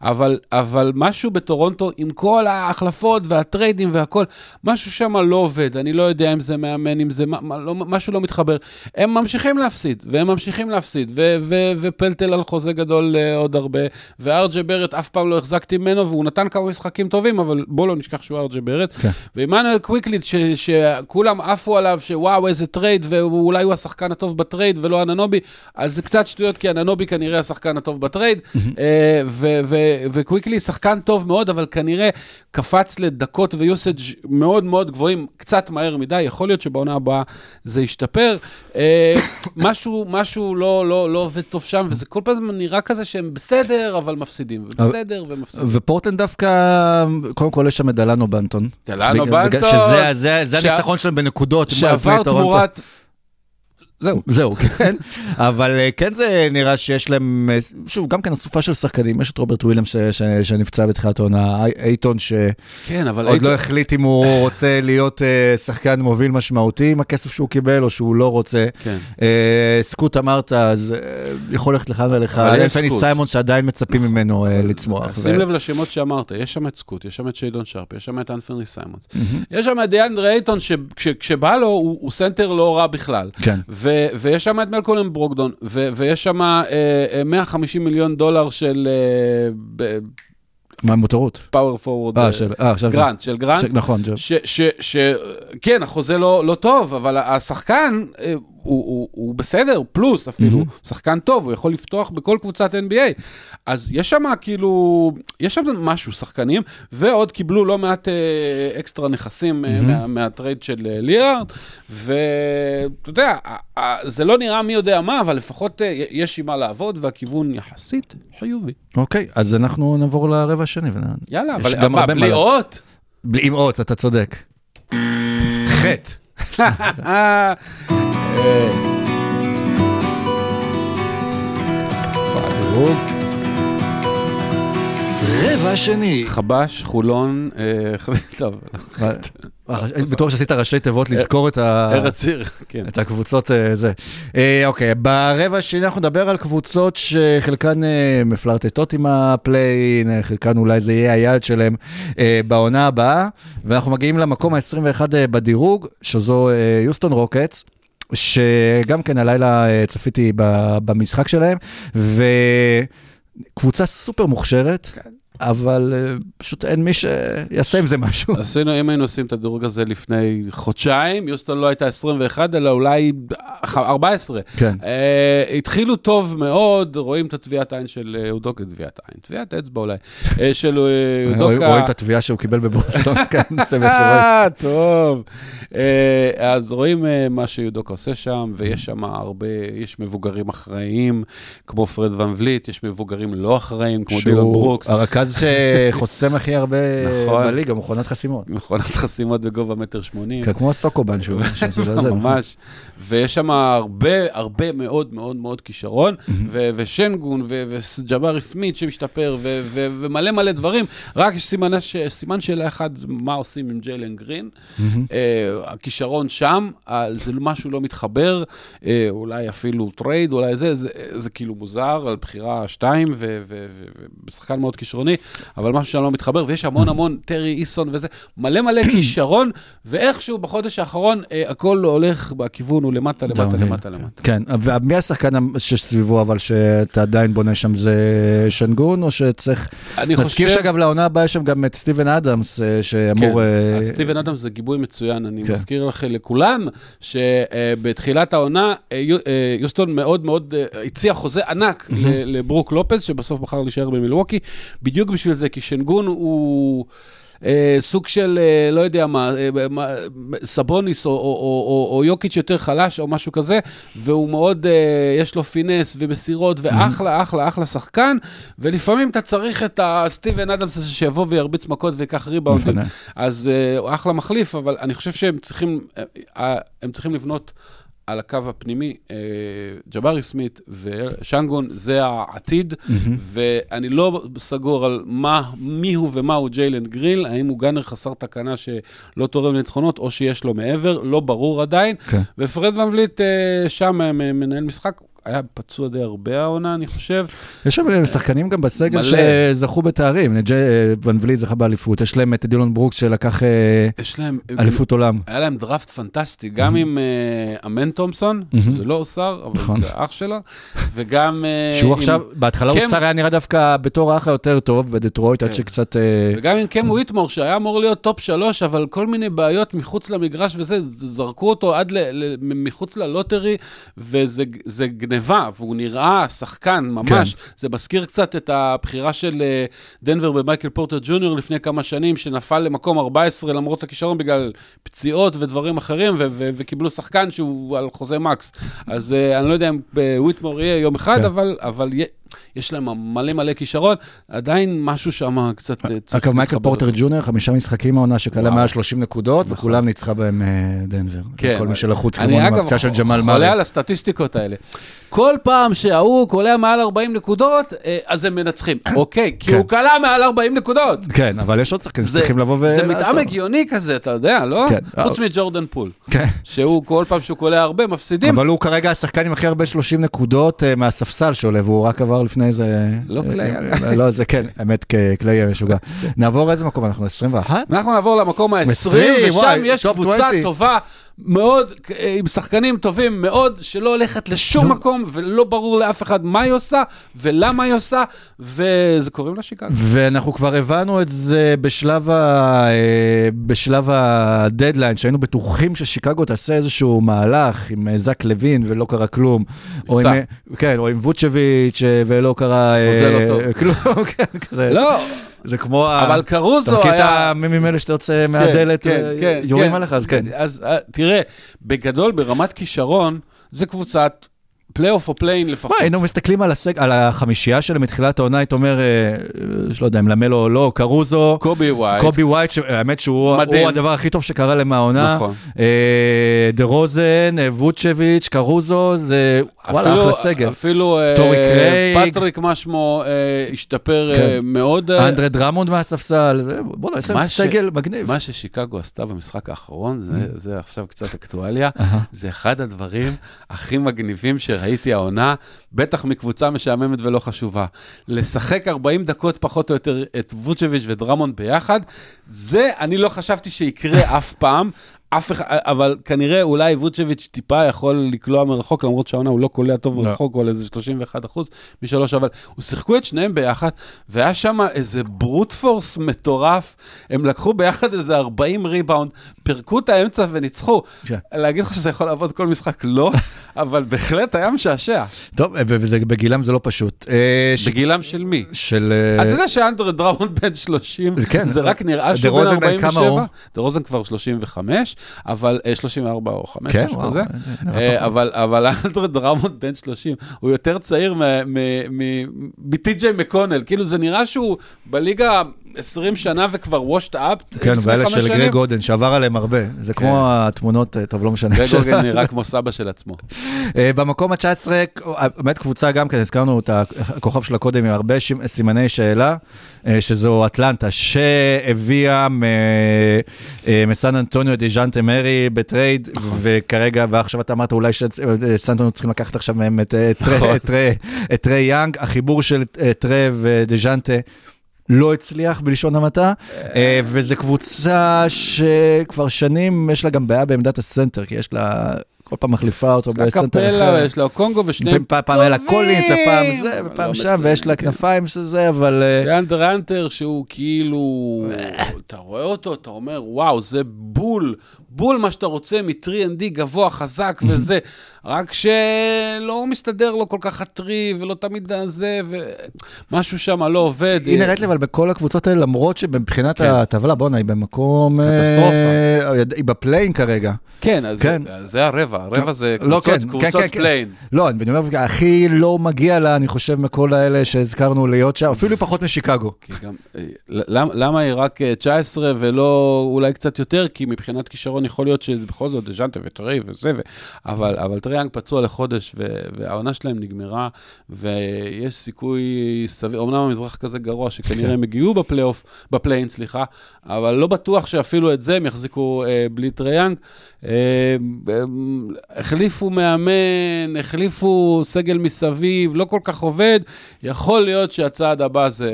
S1: אבל, אבל משהו בטורונטו, עם כל ההחלפות והטריידים והכל, משהו שם לא עובד. אני לא יודע אם זה מאמן, אם זה, מה- מה- לא, משהו לא מתחבר. הם ממשיכים להפסיד, והם ממשיכים להפסיד, ו- ו- ופלטל על חוזה גדול אה, עוד הרבה, וארג'ה ברט אף פעם לא החזקתי ממנו, והוא נתן כמה משחקים טובים, אבל בוא לא נשכח שהוא ארג'ה ברט.
S4: כן.
S1: ועמנואל קוויקלי, ש- שכולם עפו עליו, שוואו, איזה טרייד, ואולי הוא השחקן הטוב בטרייד ולא אננובי, אז זה קצת שטויות, כי אננובי כנראה השחקן הטוב בטרייד, אה, וקוויקלי שחקן טוב מאוד, אבל כנראה קפץ לדקות ו usage מאוד מאוד גבוהים, קצת מהר מדי, יכול להיות שבעונה הבאה זה ישתפר. אה, משהו, משהו לא, לא, לא עובד טוב שם, וזה כל פעם נראה כזה שהם בסדר, אבל מפסידים, ובסדר ומפסידים.
S4: ופורטלנד דווקא, קודם כל יש שם את דלנו בנטון.
S1: דלנו בנטון,
S4: שזה זה- זה
S1: שה-
S4: הניצחון שלהם בנקודות.
S1: שעבר. תמורת... זהו.
S4: זהו, כן. אבל אה, כן זה נראה שיש להם, אה, שוב, גם כן אסופה של שחקנים, יש את רוברט ש- שנפצע בתחילת העונה, אי- אייטון שעוד
S1: כן.
S4: לא החליט אם הוא רוצה להיות אה, שחקן מוביל משמעותי עם הכסף שהוא קיבל, או שהוא לא רוצה.
S1: כן.
S4: סקוט אמרת, אז יכול ללכת לכאן ולכאן.
S1: סקוט.
S4: סיימונס שעדיין מצפים ממנו לצמוח.
S1: שים
S4: ו-
S1: לב לשמות שאמרת, יש שם את סקוט, יש שם את שיידון שארפ, יש שם את אנפרני סיימונס. יש שם את דיאנדרה אייטון, שכשבא לו, הוא הוא סנטר לא רע בכלל.
S4: כן.
S1: ויש שם את מלקולם ברוגדון, ויש שם אה, אה, 150 מיליון דולר של
S4: מה מותרות?
S1: power forward,
S4: אה, של, אה, עכשיו.
S1: גרנט, של גרנט.
S4: נכון,
S1: ג'רמי. כן, החוזה לא, לא טוב, אבל השחקן אה, הוא, הוא, הוא בסדר, פלוס אפילו, mm-hmm. שחקן טוב, הוא יכול לפתוח בכל קבוצת NBA. אז יש שם כאילו, יש שם משהו, שחקנים, ועוד קיבלו לא מעט אה, אקסטרה נכסים mm-hmm. מה, מהטרייד של אה, ליארד, ואתה יודע, אה, זה לא נראה מי יודע מה, אבל לפחות אה, יש עם מה לעבוד, והכיוון יחסית חיובי.
S4: אוקיי, אז אנחנו נעבור לרבע השני. ונ-
S1: יאללה, אבל
S4: הרבה
S1: בלי אות?
S4: בלי אות, אתה צודק. חטא.
S1: אה, אה.
S5: רבע שני.
S1: חבש, חולון, אה, טוב,
S4: בטוח שעשית ראשי תיבות לזכור את ה...
S1: ארץ עיר, כן.
S4: את הקבוצות אה, זה. אה, אוקיי, ברבע השני אנחנו נדבר על קבוצות שחלקן אה, מפלרטטות עם הפליין, אה, חלקן אולי זה יהיה היעד שלהם אה, בעונה הבאה, ואנחנו מגיעים למקום ה-21 אה, בדירוג, שזו אה, יוסטון רוקטס. שגם כן הלילה אה, צפיתי במשחק שלהם, וקבוצה סופר מוכשרת,
S1: כן.
S4: אבל אה, פשוט אין מי שיעשה עם זה משהו.
S1: עשינו, אם היינו עושים את הדירוג הזה לפני חודשיים, יוסטון לא הייתה 21, אלא אולי 14.
S4: כן.
S1: Uh, התחילו טוב מאוד, רואים את הטביעת עין של אה, אודוקה, טביעת עין, טביעת אצבע אולי, אה, של אה, אודוקה.
S4: רואים את התביעה שהוא קיבל בבוסטון, כן, זה מה שרואים.
S1: אה, טוב. אה, אז רואים אה, מה שיודוקה עושה שם, ויש שם הרבה, יש מבוגרים אחראיים, כמו פרד ון וליט, יש מבוגרים לא אחראיים, כמו
S4: שהוא
S1: ברוקס.
S4: הרכז שחוסם הכי הרבה
S1: נכון.
S4: בליגה, מכונת חסימות.
S1: מכונת חסימות בגובה מטר שמונים.
S4: כמו הסוקובן שהוא, נכון.
S1: ממש. ויש שם הרבה, הרבה מאוד מאוד מאוד כישרון, ו- ושנגון, וג'בארי סמית שמשתפר, ו- ו- ומלא מלא דברים. רק יש סימני ש- סימן שאלה אחד, מה עושים עם ג'יילן גרין. אה, הכישרון שם, אה, זה משהו לא מתחבר, אה, אולי אפילו טרייד, אולי זה, זה, זה כאילו מוזר, על בחירה שתיים, ו- ו- ו- ושחקן מאוד כישרוני, אבל משהו שם לא מתחבר, ויש המון המון, טארי איסון וזה, מלא מלא כישרון, ואיכשהו בחודש האחרון אה, הכל הולך בכיוון, הוא למטה, למטה. למטה, למטה.
S4: כן, ומי השחקן שסביבו אבל שאתה עדיין בונה שם זה שנגון, או שצריך...
S1: אני
S4: נזכיר
S1: חושב...
S4: שאגב לעונה הבאה יש שם גם את סטיבן אדמס, אה, שאמור...
S1: כן,
S4: אה,
S1: סטיבן אדמס זה גיבוי מצוין, אני
S4: כן.
S1: מזכיר לכם לכולם, שבתחילת העונה, אה, יו- אה, יוסטון מאוד מאוד אה, הציע חוזה ענק לברוק לופז, שבסוף בחר להישאר במילווקי, בדיוק בשביל זה, כי שנגון הוא... אה, סוג של, אה, לא יודע מה, אה, מה, סבוניס או, או, או, או, או יוקיץ' יותר חלש או משהו כזה, והוא מאוד, אה, יש לו פינס ומסירות, ואחלה, אחלה, אחלה שחקן, ולפעמים אתה צריך את הסטיבן אדמס הזה שיבוא וירביץ מכות ויקח ריבאונדים. אז אה, הוא אחלה מחליף, אבל אני חושב שהם צריכים, אה, אה, הם צריכים לבנות על הקו הפנימי, אה, ג'בארי סמית ושנגון, זה העתיד, ואני לא סגור על מה, מי הוא ומה הוא ג'יילן גריל, האם הוא גאנר חסר תקנה שלא תורם לניצחונות, או שיש לו מעבר, לא ברור עדיין.
S4: כן.
S1: ופרד ון וליט אה, שם אה, מנהל משחק. היה פצוע די הרבה העונה, אני חושב.
S4: יש שם שחקנים גם בסגל. שזכו בתארים, אה, ואן ווליט זכה באליפות, יש להם את דילון ברוקס שלקח אה. אליפות עולם.
S1: היה להם דראפט פנטסטי, גם עם אה, אמן תומפסון, זה לא אוסר, אבל
S4: נכון.
S1: זה אח שלו, וגם... אה,
S4: שהוא עכשיו, בהתחלה אוסר היה נראה דווקא בתור האח היותר טוב בדטרויט, עד
S1: כן.
S4: שקצת... אה,
S1: וגם עם קם וויטמור, שהיה אמור להיות טופ שלוש, אבל כל מיני בעיות מחוץ למגרש וזה, זרקו אותו עד מחוץ ללוטרי, וזה זה גניבה, והוא נראה שחקן ממש.
S4: כן.
S1: זה מזכיר קצת את הבחירה של אה, דנבר במייקל פורטר ג'וניור לפני כמה שנים, שנפל למקום 14 למרות הכישרון בגלל פציעות ודברים אחרים, ו- ו- וקיבלו שחקן שהוא על חוזה מקס. אז אה, אני לא יודע אם בוויטמור יהיה יום אחד,
S4: כן.
S1: אבל, אבל יש להם מלא מלא כישרון, עדיין משהו שם קצת אה, צריך
S4: אגב, מייקל
S1: להתחבר
S4: פורטר. ג'וניור, חמישה משחקים העונה שכלה
S1: וואו.
S4: מעל 30 נקודות,
S1: נכון.
S4: וכולם ניצחה בהם אה, דנבר.
S1: כן.
S4: כל מי שלחוץ
S1: אני, אגב,
S4: מהפציעה של ג'מאל
S1: חולה
S4: מארי.
S1: על הסטטיסטיקות האלה. כל פעם שההוא קולע מעל 40 נקודות, אה, אז הם מנצחים. אוקיי, כי
S4: כן.
S1: הוא קלע מעל 40 נקודות.
S4: כן, אבל יש עוד שחקנים
S1: זה-
S4: שצריכים לבוא
S1: זה
S4: ולעשות.
S1: מתאם הגיוני כזה, אתה יודע, לא?
S4: כן.
S1: חוץ מג'ורדן פול,
S4: כן.
S1: שהוא כל פעם שהוא קולע הרבה, מפסידים.
S4: אבל הוא כרגע השחקן עם הכי הרבה 30 נקודות מהספסל שעולה, והוא רק עבר לפני איזה...
S1: לא
S4: אה,
S1: קליי,
S4: אה,
S1: אגב.
S4: לא, זה כן, האמת, כ- קליי משוגע. נעבור איזה מקום, אנחנו 21?
S1: אנחנו נעבור למקום ה-20,
S4: 20,
S1: ושם יש קבוצה
S4: 20.
S1: טובה מאוד, אה, עם שחקנים טובים מאוד, שלא הולכת לשום. מקום, ולא ברור לאף אחד מה היא עושה, ולמה היא עושה, וזה קוראים לה שיקגו.
S4: ואנחנו כבר הבנו את זה בשלב, ה... אה, בשלב הדדליין, שהיינו בטוחים ששיקגו תעשה איזשהו מהלך עם אה, זק לוין ולא קרה כלום. או עם, כן, או עם ווצ'ביץ' ולא קרה...
S1: חוזה לא טוב.
S4: כלום, כן, כזה.
S1: לא,
S4: זה כמו...
S1: אבל
S4: את
S1: קרוזו
S4: מכיר את
S1: היה...
S4: הממים האלה שאתה יוצא מהדלת,
S1: כן,
S4: אה,
S1: כן,
S4: יורים
S1: כן.
S4: עליך, אז כן.
S1: אז אה, תראה, בגדול, ברמת כישרון, זה קבוצת פלייאוף או פליי-אין לפחות.
S4: מה, היינו מסתכלים על, הסג... על החמישייה שלהם מתחילת העונה, היית אומר, אה, שלא יודע אם לונזו או לא, קרוזו,
S1: קובי ווייט.
S4: קובי ווייט, האמת שהוא הדבר הכי טוב שקרה להם מהעונה.
S1: נכון.
S4: אה, דה רוזן, אה, ווצ'ביץ', קרוזו, זה וואלה, אחלה סגל.
S1: אפילו. פטריק, מה שמו, השתפר
S4: כן.
S1: מאוד.
S4: אנדרה דרמונד מהספסל, זה- בוא'נה, יש להם סגל מגניב.
S1: מה ששיקגו עשתה במשחק האחרון, זה,
S4: Mm.
S1: זה עכשיו קצת אקטואליה, זה אחד הדברים הכי מגניבים שראיתי העונה, בטח מקבוצה משעממת ולא חשובה. לשחק 40 דקות פחות או יותר את ווצ'ביץ' ודרמונד ביחד, זה אני לא חשבתי שיקרה אף פעם. אף אחד, אבל כנראה אולי ווצ'ביץ' טיפה יכול לקלוע מרחוק, למרות שהעונה הוא לא קולע טוב
S4: לא.
S1: מרחוק, הוא על איזה 31 אחוז משלוש, אבל הוא שיחקו את שניהם ביחד, והיה שם איזה brute force מטורף, הם לקחו ביחד איזה 40 ריבאונד, פירקו את האמצע וניצחו.
S4: כן.
S1: להגיד לך שזה יכול לעבוד כל משחק? לא, אבל בהחלט היה משעשע.
S4: טוב, ו- וזה בגילם זה לא פשוט. אה,
S1: בגילם של מי?
S4: של... אה,
S1: אתה יודע שאנדרה דראמונד בן 30,
S4: כן.
S1: זה רק נראה שהוא דה
S4: רוזן בן כמה
S1: 47.
S4: הוא?
S1: דה רוזן כבר 35, אבל אה, 34 או 5,
S4: כן,
S1: משהו כזה. אה. אבל אבל אנדרה דראמונד בן 30, הוא יותר צעיר מטי.ג'יי מקונל, כאילו זה נראה שהוא בליגה 20 שנה וכבר washed up
S4: כן, ואלה של. גרג אודן, שעבר עליהם הרבה. זה כמו התמונות, אה, טוב, לא משנה.
S1: גרג אודן נראה כמו סבא של עצמו.
S4: אה, במקום ה-19, באמת קבוצה גם כן, הזכרנו את הכוכב שלה קודם עם הרבה סימני שאלה, אה, שזו אטלנטה, שהביאה אה, מסן אנטוניו את דז'ונטה מארי בטרייד, וכרגע, ועכשיו אתה אמרת אולי שסן אנטוניו צריכים לקחת עכשיו מהם את טרי-
S1: נכון.
S4: טריי יאנג, החיבור של טריי ודז'ונטה. לא הצליח בלשון המעטה, אה, וזו קבוצה שכבר שנים יש לה גם בעיה בעמדת הסנטר, כי יש לה, כל פעם מחליפה אותו בסנטר אחר.
S1: יש לו אוקונגוו ושניהם
S4: פעם פעם היה לה
S1: טובים,
S4: קולינס, ופעם זה,
S1: אבל
S4: ופעם
S1: לא
S4: שם, ויש לה כנפיים של זה, אבל... אה,
S1: דיאנדרה האנטר שהוא כאילו, אתה רואה אותו, אתה אומר, וואו, זה בול, בול מה שאתה רוצה מ-3&D גבוה, חזק וזה, רק שלא מסתדר לו כל כך עם טריי, ולא תמיד זה, ומשהו שם לא עובד.
S4: היא נראית לי אבל בכל הקבוצות האלה, למרות שמבחינת
S1: כן.
S4: הטבלה, בואנה, היא במקום... אה,
S1: קטסטרופה.
S4: היא בפליי-אין כרגע.
S1: כן, אז
S4: כן.
S1: זה- הרבע, הרבע זה
S4: לא,
S1: קבוצות,
S4: כן,
S1: קבוצות
S4: כן, כן, כן.
S1: פליי-אין.
S4: לא, אני אומר, הכי לא מגיע לה, אני חושב, מכל האלה שהזכרנו להיות שם, אפילו פחות משיקגו.
S1: גם, אה, למ- למה היא רק אה, 19 ולא אולי קצת יותר? כי מבחינת כישרון יכול להיות שבכל זאת דז'ונטה וטריי וזה, ו... אבל, אבל טריי יאנג פצוע לחודש. והעונה שלהם נגמרה, ויש סיכוי סביר, אמנם המזרח כזה גרוע, שכנראה הם הגיעו בפלייאוף, בפליי-אין, סליחה, אבל לא בטוח שאפילו את זה הם יחזיקו אה, בלי טריי יאנג. אה, אה, החליפו מאמן, החליפו סגל מסביב, לא כל כך עובד. יכול להיות שהצעד הבא זה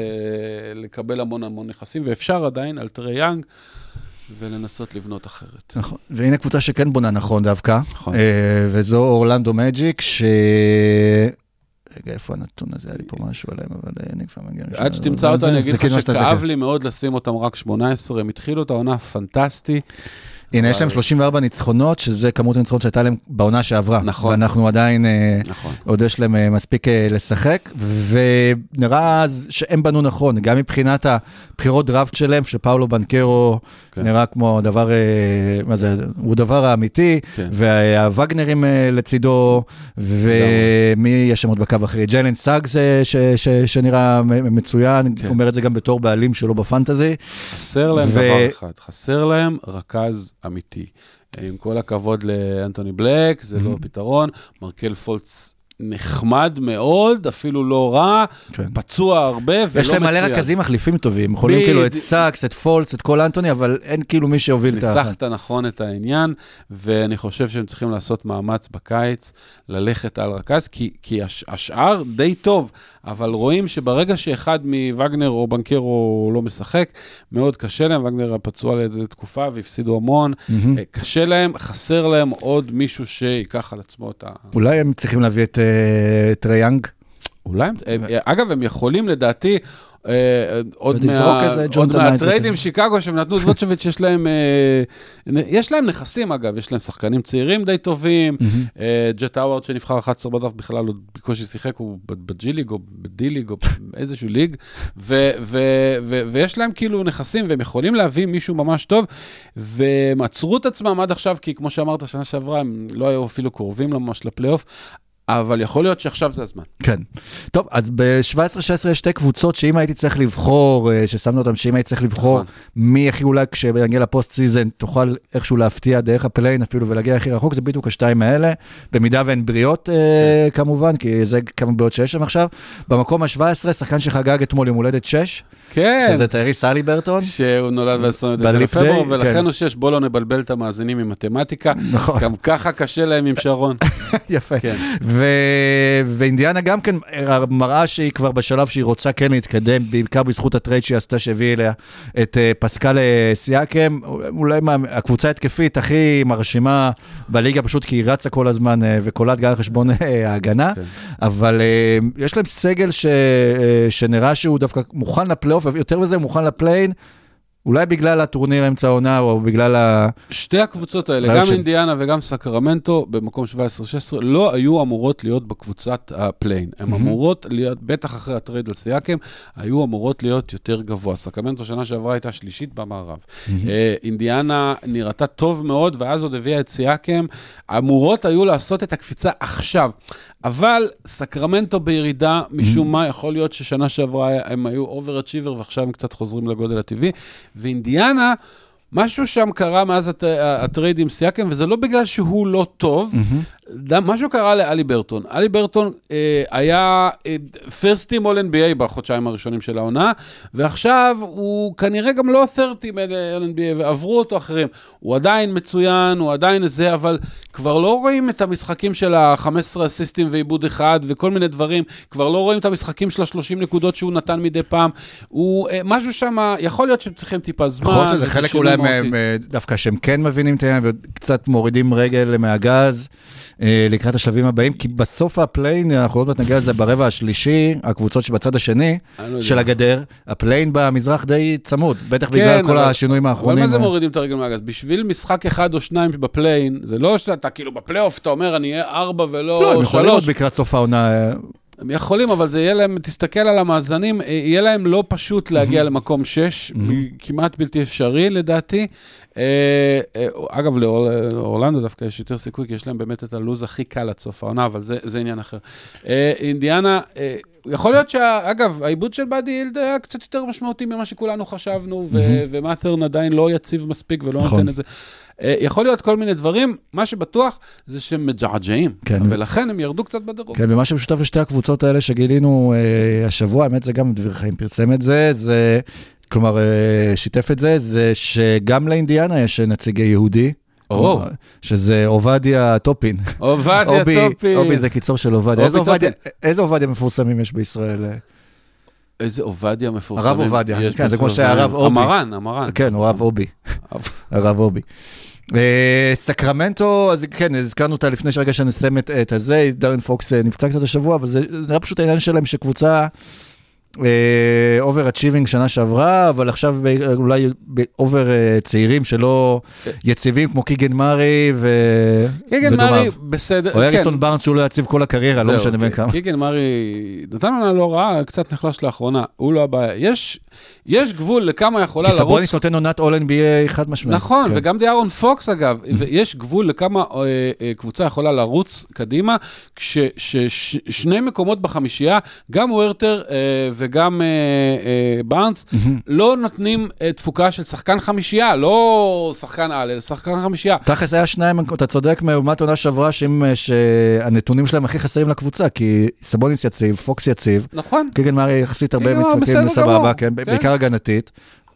S1: לקבל המון המון נכסים, ואפשר עדיין על טרי יאנג ולנסות לבנות אחרת.
S4: נכון, והנה קבוצה שכן בונה נכון דווקא,
S1: נכון.
S4: אה, וזו אורלנדו מג'יק, ש... רגע, איפה הנתון הזה? היה לי פה משהו עליהם, אבל אה, אני כבר מגיע לשם.
S1: עד שתמצא אותו, אני אגיד לך
S4: שאתה
S1: שכאב. לי מאוד לשים אותם רק 18, הם התחילו את העונה פנטסטי.
S4: הנה, יש להם
S1: אבל-
S4: 34 ניצחונות, שזה כמות הניצחונות שהייתה להם בעונה שעברה.
S1: נכון.
S4: ואנחנו עדיין, אה,
S1: נכון.
S4: עוד יש להם אה, מספיק אה, לשחק, ונראה אז שהם בנו נכון, גם מבחינת הבחירות דראפט שלהם, שפאולו בנקרו
S1: כן.
S4: נראה כמו הדבר, מה זה, הוא הדבר האמיתי,
S1: כן.
S4: והווגנרים לצידו, ומי יש שם עוד בקו אחרי? ש- ש- שנראה מצוין,
S1: כן.
S4: אומר את זה גם בתור בעלים שלו בפנטזי.
S1: חסר להם
S4: ו-
S1: דבר אחד, חסר להם רכז אמיתי. עם כל הכבוד לאנתוני בלאק, זה לא פתרון. מרקל פולץ' נחמד מאוד, אפילו לא רע,
S4: כן.
S1: פצוע הרבה ולא מצוין.
S4: יש להם מלא רכזים מחליפים טובים, יכולים כאילו את. סאקס, את פולס, את כל אנטוני, אבל אין כאילו מי שיוביל את ה...
S1: ניסחת נכון את העניין, ואני חושב שהם צריכים לעשות מאמץ בקיץ, ללכת על רכז, כי, כי הש, השאר די טוב, אבל רואים שברגע שאחד מווגנר או בנקרו לא משחק, מאוד קשה להם, וגנר פצוע לאיזו תקופה והפסידו המון. אה, קשה להם, חסר להם עוד מישהו שייקח על עצמו את ה...
S4: אולי הם צריכים להביא את אה, טרי יאנג?
S1: אולי, אגב, הם יכולים לדעתי... אה, עוד. מהטריידים שיקגו שהם נתנו את ווצ'ביץ', יש להם, אה, יש להם נכסים אגב, יש להם שחקנים צעירים די טובים, אה, ג'ט הווארד שנבחר 11 בדראפט בכלל עוד בקושי שיחק, הוא בג'י ליג או בדי ליג או באיזשהו ליג, ויש להם כאילו נכסים והם יכולים להביא מישהו ממש טוב, והם עצרו את עצמם עד עכשיו, כי כמו שאמרת, שנה שעברה הם לא היו אפילו קרובים ממש לפלייאוף. אבל יכול להיות שעכשיו זה הזמן.
S4: כן. טוב, אז ב-17-16 יש שתי קבוצות שאם הייתי צריך לבחור, אה, ששמנו אותם, שאם הייתי צריך לבחור
S1: נכון.
S4: מי הכי אולי כשנגיע לפוסט סיזן, תוכל איכשהו להפתיע דרך הפליי-אין אפילו ולהגיע הכי רחוק, זה בדיוק השתיים האלה, במידה והן בריאות אה, כמובן, כי זה כמה בעיות שיש שם עכשיו. במקום ה-17, שחקן שחגג אתמול יום הולדת 6,
S1: כן.
S4: שזה טייריס הליברטון.
S1: שהוא נולד ב-29
S4: בליפ,
S1: לפברואר,
S4: דיי,
S1: ולכן
S4: כן.
S1: הוא שש, בוא לא נבלבל את המאזינים עם מתמטיקה.
S4: נכון.
S1: גם ככה קשה להם עם שרון.
S4: יפה.
S1: כן.
S4: ו... ואינדיאנה גם כן מראה שהיא כבר בשלב שהיא רוצה כן להתקדם, בעיקר בזכות הטרייד שהיא עשתה שהביא אליה את אה, פסקל אה, סיאקם, אולי מה, הקבוצה ההתקפית הכי מרשימה בליגה, פשוט כי היא רצה כל הזמן אה, וקולט גם על חשבון ההגנה,
S1: כן.
S4: אבל יש להם סגל ש... אה, שנראה שהוא דווקא מוכן לפלייאוף, יותר מזה, מוכן לפליי-אין. אולי בגלל הטורניר אמצע העונה, או בגלל ה...
S1: שתי הקבוצות האלה, גם
S4: של-
S1: אינדיאנה וגם סקרמנטו, במקום 17-16, לא היו אמורות להיות בקבוצת הפליי-אין. הן אמורות להיות, בטח אחרי הטרייד על סיאקם, היו אמורות להיות יותר גבוה. סקרמנטו שנה שעברה הייתה שלישית במערב. אה, אינדיאנה נראתה טוב מאוד, ואז עוד הביאה את סייקם. אמורות היו לעשות את הקפיצה עכשיו. אבל סקרמנטו בירידה, משום מה, יכול להיות ששנה שעברה הם היו overachiever ועכשיו הם קצת חוזרים לגודל הטבעי. ואינדיאנה, משהו שם קרה מאז הט- הטרייד עם סייקם, וזה לא בגלל שהוא לא טוב, ד- משהו קרה להאליברטון. האליברטון אה, היה פרסט טים אול NBA בחודשיים הראשונים של העונה, ועכשיו הוא כנראה גם לא 30 אול NBA, ועברו אותו אחרים. הוא עדיין מצוין, הוא עדיין זה, אבל כבר לא רואים את המשחקים של ה-15 אסיסטים ועיבוד אחד וכל מיני דברים, כבר לא רואים את המשחקים של ה-30 נקודות שהוא נתן מדי פעם. הוא, אה, משהו שם, יכול להיות שהם צריכים טיפה זמן.
S4: יכול להיות שזה חלק אולי. מהם, אה, דווקא שהם כן מבינים את העניין וקצת מורידים רגל מהגז אה, לקראת השלבים הבאים, כי בסוף ה play-in, אנחנו עוד מעט נגיע לזה ברבע השלישי, הקבוצות שבצד השני
S1: לא.
S4: של הגדר, ה play-in במזרח די צמוד, בטח בגלל כל
S1: כן, אבל-
S4: השינויים
S1: אבל
S4: האחרונים.
S1: מה זה
S4: אה,
S1: מורידים את הרגל מהגז? בשביל משחק אחד או שניים ב play-in, זה לא שאתה כאילו בפלייאוף, אתה אומר, אני אהיה ארבע ולא
S4: לא, הם יכולים עוד
S1: שלוש.
S4: לקראת סוף העונה.
S1: הם יכולים, אבל זה יהיה להם, תסתכל על המאזנים, אה, יהיה להם לא פשוט להגיע למקום שש, כמעט בלתי אפשרי לדעתי. אה, אה, אגב, לאור- לאורלנדו דווקא יש יותר סיכוי, כי יש להם באמת את הלו"ז הכי קל עד סוף העונה, אבל זה, זה עניין אחר. אינדיאנה, יכול להיות שאגב, העיבוד של באדי הילד היה קצת יותר משמעותי ממה שכולנו חשבנו, ו- ומאטרן עדיין לא יציב מספיק ולא
S4: נכון.
S1: נותן את זה. אה, יכול להיות כל מיני דברים, מה שבטוח זה שהם מג'עג'עים,
S4: כן.
S1: ולכן הם ירדו קצת בדירוג.
S4: כן, ומה שמשותף לשתי הקבוצות האלה שגילינו אה, השבוע, האמת זה גם דביר חיים פרסם את זה, זה, כלומר, אה, שיתף את זה, זה שגם לאינדיאנה יש נציג יהודי.
S1: או.
S4: שזה עובדיה טופין.
S1: עובדיה
S4: אובי,
S1: טופי.
S4: אובי זה קיצור של עובדיה.
S1: טופין.
S4: איזה עובדיה מפורסמים יש בישראל?
S1: איזה עובדיה מפורסמים.
S4: הרב עובדיה, כן, זה כמו
S1: מפורסמים.
S4: שהרב אובי.
S1: המרן, המרן.
S4: כן, הוא הרב אובי. הרב אובי. אה, סקרמנטו, אז כן, הזכרנו אותה לפני שרגע שנסיים את, את הזה, דיארון פוקס אה, נפצע קצת השבוע, אבל זה נראה פשוט העניין שלהם שקבוצה overachieving שנה שעברה, אבל עכשיו אולי אובר צעירים שלא יציבים כמו קיגן מארי ו...
S1: קיגן
S4: ודומיו.
S1: מארי, בסדר.
S4: או
S1: כן.
S4: הריסון בארנס שהוא לא יציב כל הקריירה, לא משנה בין
S1: כן,
S4: כמה.
S1: קיגן מארי נתן עונה לא רעה, קצת נחלש לאחרונה, הוא לא הבעיה. יש, יש גבול לכמה יכולה
S4: כי
S1: לרוץ.
S4: סבוניס נותן עונת All NBA חד משמעית.
S1: נכון,
S4: כן.
S1: וגם דיארון פוקס אגב, ויש גבול לכמה אה, אה, קבוצה יכולה לרוץ קדימה, כששני מקומות בחמישייה, גם וורטר אה, וגם אה, אה, בארנס, לא נותנים אה, תפוקה של שחקן חמישייה, לא שחקן על, אלא שחקן חמישייה.
S4: תכלס היה שניים, אתה צודק, לעומת עונה שעברה, שהנתונים שלהם הכי חסרים לקבוצה, כי סבוניס יציב, פוקס יציב,
S1: נכון.
S4: קיגן מארי יחסית הרבה משחקים סבבה, כן,
S1: כן.
S4: בעיקר הגנתית,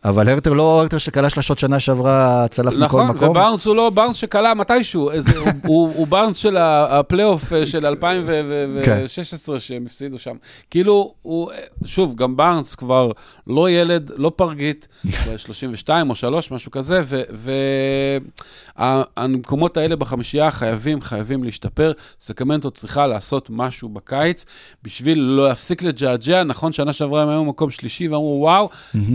S4: אבל הרטר לא הרטר שכלה שלשות שנה שעברה, צלף מכל
S1: נכון,
S4: מקום.
S1: ובארנס הוא לא בארנס שקלע מתישהו, איזה- הוא- הוא הוא בארנס של הפלייאוף אה, של 2016 שהם הפסידו שם. כאילו, הוא, שוב, גם בארנס כבר לא ילד, לא פרגית, 32 או 3, משהו כזה, והמקומות האלה בחמישייה חייבים, חייבים להשתפר. סקרמנטו צריכה לעשות משהו בקיץ בשביל לא להפסיק לג'עג'ע. נכון, שנה שעברה הם היו במקום שלישי ואמרו, וואו,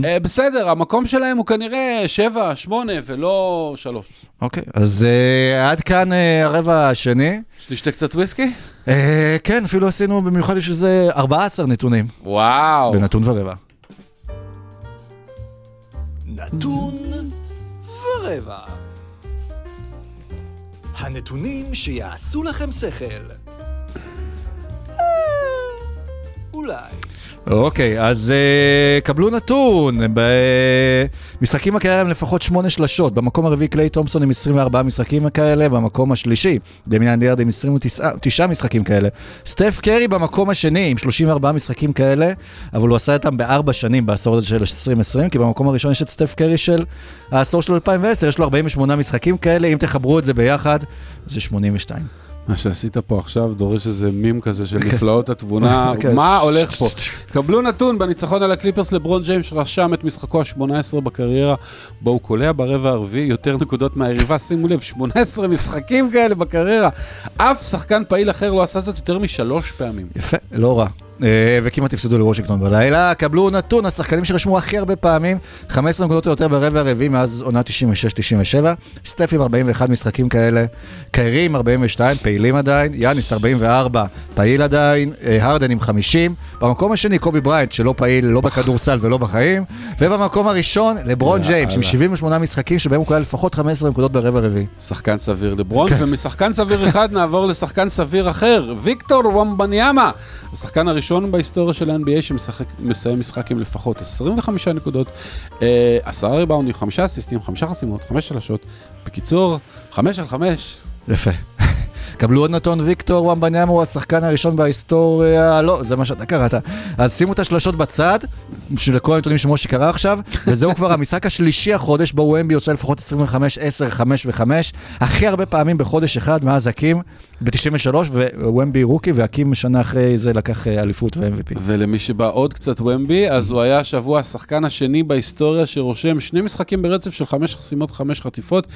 S1: אה, בסדר, המקום שלהם הוא כנראה 7, 8 ולא 3.
S4: אוקיי, אז אה, עד כאן אה, הרבע השני.
S1: לשתה קצת וויסקי?
S4: אה, כן, אפילו עשינו במיוחד בשביל זה 14 נתונים,
S1: וואו.
S4: בנתון ורבע.
S5: נתון ורבע. הנתונים שיעשו לכם שכל. אה, אולי.
S4: אוקיי, אז uh, קבלו נתון, במשחקים כאלה הם לפחות שמונה שלשות, במקום הרביעי קליי תומפסון עם 24 משחקים כאלה, במקום השלישי דמיאן דיארד עם 29 משחקים כאלה, סטף קרי במקום השני עם 34 משחקים כאלה, אבל הוא עשה אותם בארבע שנים בעשור הזה של 2020, כי במקום הראשון יש את סטף קרי של העשור של 2010, יש לו 48 משחקים כאלה, אם תחברו את זה ביחד, זה 82.
S1: מה שעשית פה עכשיו דורש איזה מים כזה של נפלאות התבונה,
S4: כן.
S1: מה הולך פה? קבלו נתון בניצחון על הקליפרס לברון ג'יימס רשם את משחקו ה-18 בקריירה, בו הוא קולע ברבע הרביעי יותר נקודות מהיריבה, שימו לב, 18 משחקים כאלה בקריירה. אף שחקן פעיל אחר לא עשה זאת יותר משלוש פעמים.
S4: יפה, לא רע. אה, וכמעט הפסידו לוושינגטון בלילה. קבלו נתון, השחקנים שרשמו הכי הרבה פעמים, 15 נקודות או יותר ברבע הרביעי מאז עונה 96-97. סטף עם 41 משחקים כאלה, קיירי עם 42, פעילים עדיין, יאניס 44, פעיל עדיין, אה, הרדן עם 50. במקום השני קובי בריינט, שלא פעיל לא בכדורסל ולא בחיים. ובמקום הראשון, לברון. ג'יימס עם 78 משחקים שבהם הוא קלע לפחות 15 נקודות ברבע הרביעי.
S1: שחקן סביר לברון, ומשחקן סביר אחד נעבור לשחקן סביר אחר, ויקטור וומבניאמה, השחקן הראשון בהיסטוריה של ה-NBA שמסיים משחק עם לפחות 25 נקודות, אה, עשרה ריבאונדים, חמישה אסיסטים, חמישה חסימות, חמש שלשות, בקיצור, חמש על חמש.
S4: יפה. קבלו עוד נתון, ויקטור וואמבניאמה הוא השחקן הראשון בהיסטוריה, לא, זה מה שאתה קראת. אז שימו את השלשות בצד, בשביל כל הנתונים שמושי קרא עכשיו, וזהו כבר המשחק השלישי החודש, בו ומבי עושה לפחות 25, 10, 5 ו-5, הכי הרבה פעמים בחודש אחד מאז הקים, ב-93, ווומבי רוקי, והקים שנה אחרי זה לקח אה, אליפות ו-MVP.
S1: ולמי שבא עוד קצת ומבי, אז הוא היה השבוע השחקן השני בהיסטוריה שרושם שני משחקים ברצף של חמש חסימות, חמש חטיפות,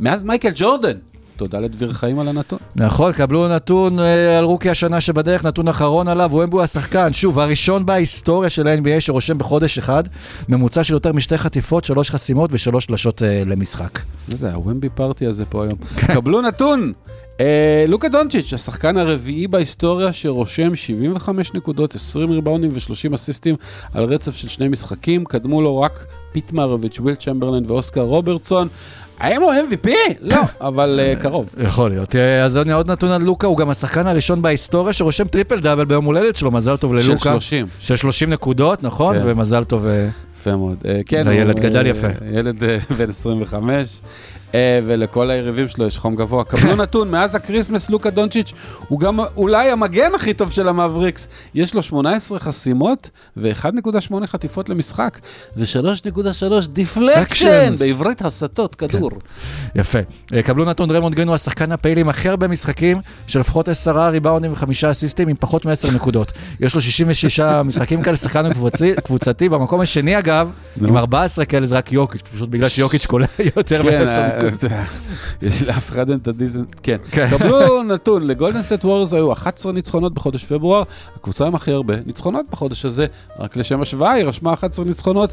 S1: מאז מייקל ג'ורדן. תודה לדביר חיים על הנתון.
S4: נכון, קבלו נתון אה, על רוקי השנה שבדרך, נתון אחרון עליו, הוא השחקן, שוב, הראשון בהיסטוריה של ה-NBA שרושם בחודש אחד, ממוצע של יותר משתי חטיפות, שלוש חסימות ושלוש שלשות אה, למשחק.
S1: זה, הוומבי פארטי הזה פה היום. קבלו נתון! אה, לוקה דונצ'יץ', השחקן הרביעי בהיסטוריה שרושם 75 נקודות, 20 ריבאונדים ו-30 אסיסטים על רצף של שני משחקים, קדמו לו רק פיט מארוביץ', וויל צ'מברלנד ואוסקר רוברטסון. האם הוא MVP? לא, אבל אה, קרוב.
S4: יכול להיות. אה, אז הנה עוד נתון על לוקה, הוא גם השחקן הראשון בהיסטוריה שרושם טריפל דאבל ביום הולדת שלו, מזל טוב
S1: של
S4: ללוקה.
S1: 30.
S4: של 30 נקודות, נכון?
S1: כן.
S4: ומזל טוב. אה,
S1: יפה מאוד. כן,
S4: הילד גדל יפה.
S1: ילד בן 25. אה, ולכל היריבים שלו יש חום גבוה. קבלו נתון, מאז ה Christmas לוקה דונצ'יץ' הוא גם אולי המגן הכי טוב של המאבריקס. יש לו 18 חסימות ו-1.8 חטיפות למשחק ו-3.3
S4: deflection.
S1: בעברית הסטות כדור.
S4: יפה. אה, קבלו נתון, דריימונד גרין הוא השחקן הפעיל עם הכי הרבה משחקים של לפחות עשרה ריבאונדים וחמישה אסיסטים עם פחות מ-10 נקודות. יש לו 66 משחקים כאלה, שחקן קבוצתי. במקום השני אגב. עם 14 כאלה זה רק יוקיץ', פשוט בגלל שיוקיץ' קולע יותר
S1: כן,
S4: מ-10
S1: יש לאף אחד אין את הדיזן, כן.
S4: כן.
S1: קבלו נתון, לגולדן סטייט וורז היו 11 ניצחונות בחודש פברואר, הקבוצה עם הכי הרבה ניצחונות בחודש הזה, רק לשם השוואה, היא רשמה 11 ניצחונות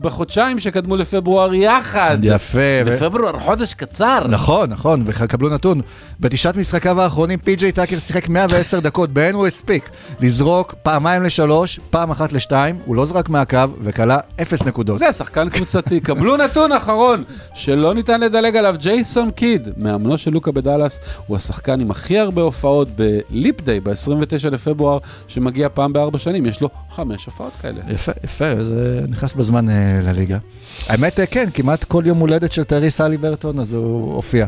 S1: בחודשיים שקדמו לפברואר יחד.
S4: יפה.
S1: בפברואר חודש קצר.
S4: נכון, נכון, וקבלו נתון. בתשעת משחקיו האחרונים פי.ג'יי טאקר שיחק 110 דקות, בהן הוא הספיק לזרוק פעמיים לשלוש, פעם אחת לשתיים, הוא לא זרק מהקו וכלה אפס נקודות.
S1: זה שחקן קבוצתי. קבלו נתון אחרון, שלא ניתן לדלג עליו, ג'ייסון קיד, מאמנו של לוקה בדאלאס, הוא השחקן עם הכי הרבה הופעות בליפ דיי, ב-29 לפברואר, שמגיע פעם בארבע שנים, יש לו חמש הופעות כאלה.
S4: יפה, יפה, זה נכנס בזמן אה, לליגה. האמת, אה, כן, כמעט כל יום הולדת של טרי סלי ברטון, אז הוא הופיע.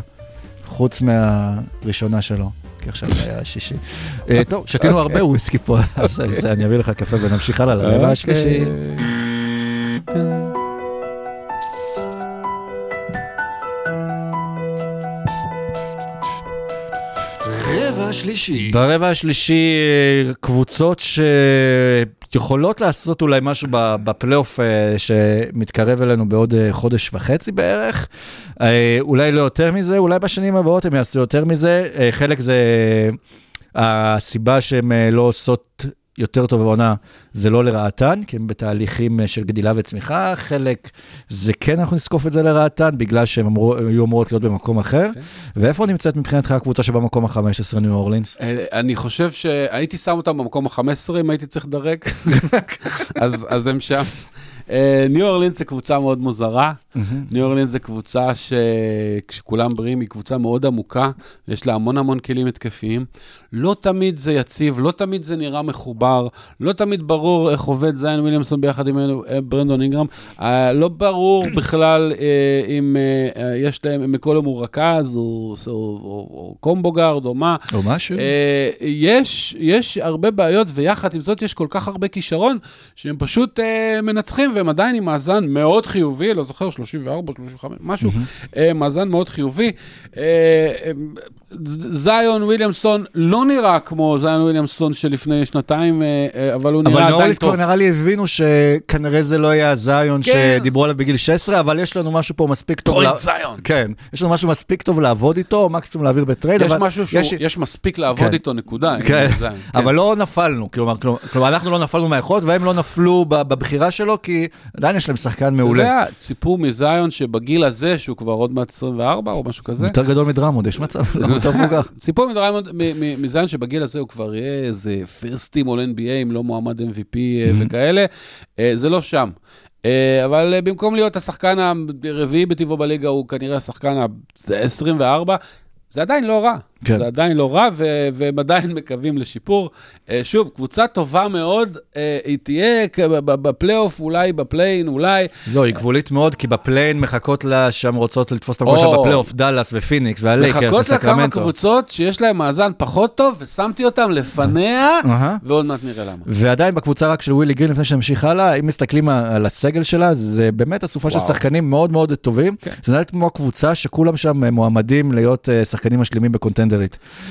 S4: חוץ מהראשונה שלו, כי עכשיו זה היה השישי. אה, טוב, שתינו הרבה וויסקי פה, אז אז אני אביא לך קפה ונמשיך הלאה לרבע השלישי.
S1: אוקיי.
S5: רבע שלישי.
S4: ברבע השלישי, קבוצות שיכולות לעשות אולי משהו בפלייאוף אה, שמתקרב אלינו בעוד אה, חודש וחצי בערך. אה, אולי לא יותר מזה, אולי בשנים הבאות הם יעשו יותר מזה. חלק זה הסיבה אה, לא עושות יותר טוב בעונה, זה לא לרעתן, כי הם בתהליכים אה, של גדילה וצמיחה. חלק זה כן, אנחנו נזקוף את זה לרעתן, בגלל שהן אמרו, היו אמורות להיות במקום אחר.
S1: כן.
S4: ואיפה נמצאת מבחינתך הקבוצה שבמקום ה-15, ניו אורלינס?
S1: אה, אני חושב שהייתי שם אותם במקום ה-15 אם הייתי צריך לדרג, אז, אז הם שם. אה, ניו אורלינס זה קבוצה מאוד מוזרה. ניו אורלינס זה קבוצה שכשכולם בריאים היא קבוצה מאוד עמוקה, יש לה המון המון כלים התקפיים. לא תמיד זה יציב, לא תמיד זה נראה מחובר, לא תמיד ברור איך עובד זיין וויליאמסון ביחד עם אה, ברנדון אינגרם. אה, לא ברור בכלל אה, אם יש להם, אם מקולום הוא רכז, או, או, או, או קומבו גארד, או מה.
S4: או משהו?
S1: יש, יש הרבה בעיות, ויחד עם זאת יש כל כך הרבה כישרון, שהם פשוט מנצחים, והם עדיין עם מאזן מאוד חיובי, לא זוכר, 34, 35, משהו, מאזן מאוד חיובי. זיון וויליאמסון לא נראה כמו זיון וויליאמסון שלפני שנתיים, אה, אה, אבל הוא נראה
S4: אבל
S1: עדיין
S4: נורליס
S1: טוב.
S4: כבר נראה לי הבינו שכנראה זה לא יהיה הזיון
S1: כן.
S4: שדיברו עליו בגיל 16, אבל יש לנו משהו פה מספיק טוב.
S1: point
S4: לה-
S1: זיון.
S4: כן, יש לנו משהו מספיק טוב לעבוד איתו, מקסימום להעביר בטרייד,
S1: יש
S4: אבל...
S1: משהו שהוא,
S4: יש-
S1: יש מספיק לעבוד
S4: כן.
S1: איתו, נקודה.
S4: כן,
S1: זיון, כן.
S4: אבל לא נפלנו, כלומר, כלומר, אנחנו לא נפלנו מהיכולת, והם לא נפלו בבחירה שלו, כי עדיין יש להם שחקן
S1: אתה
S4: מעולה.
S1: יודע, ציפו מזיון שבגיל הזה, שהוא כבר עוד מעט 24 או משהו כזה,
S4: יותר גדול מדרמוד, יש מצב, למה יותר מבוגר?
S1: ציפו מדריימונד- מ- מ- מזיון שבגיל הזה הוא כבר יהיה איזה פירסט טים all NBA, אם לא מועמד MVP אה, וכאלה, אה, זה לא שם. אה, אבל במקום להיות השחקן הרביעי בטבעו בליגה, הוא כנראה השחקן ה-24, זה עדיין לא רע.
S4: כן.
S1: זה עדיין לא רע, ו- והם עדיין מקווים לשיפור. אה, שוב, קבוצה טובה מאוד, אה, היא תהיה בפלייאוף, אולי ב play-in, אולי.
S4: זהו, היא גבולית מאוד, כי ב play-in מחכות לה שם רוצות לתפוס את המקום. שלה בפלייאוף, דאלאס ופיניקס והלייקרס
S1: מחכות לה כמה
S4: וסקרמנטו.
S1: קבוצות שיש להם מאזן פחות טוב, ושמתי אותם לפניה. ועוד מעט נראה למה.
S4: ועדיין בקבוצה רק של ווילי גרין, לפני שנמשיך הלאה, אם מסתכלים על הסגל שלה, זה באמת אסופה של. שחקנים מאוד מאוד טובים.
S1: כן.
S4: זה נראה כמו קבוצה שכולם שם מועמדים להיות אה, שחקנים משלימים בקונטנדרית.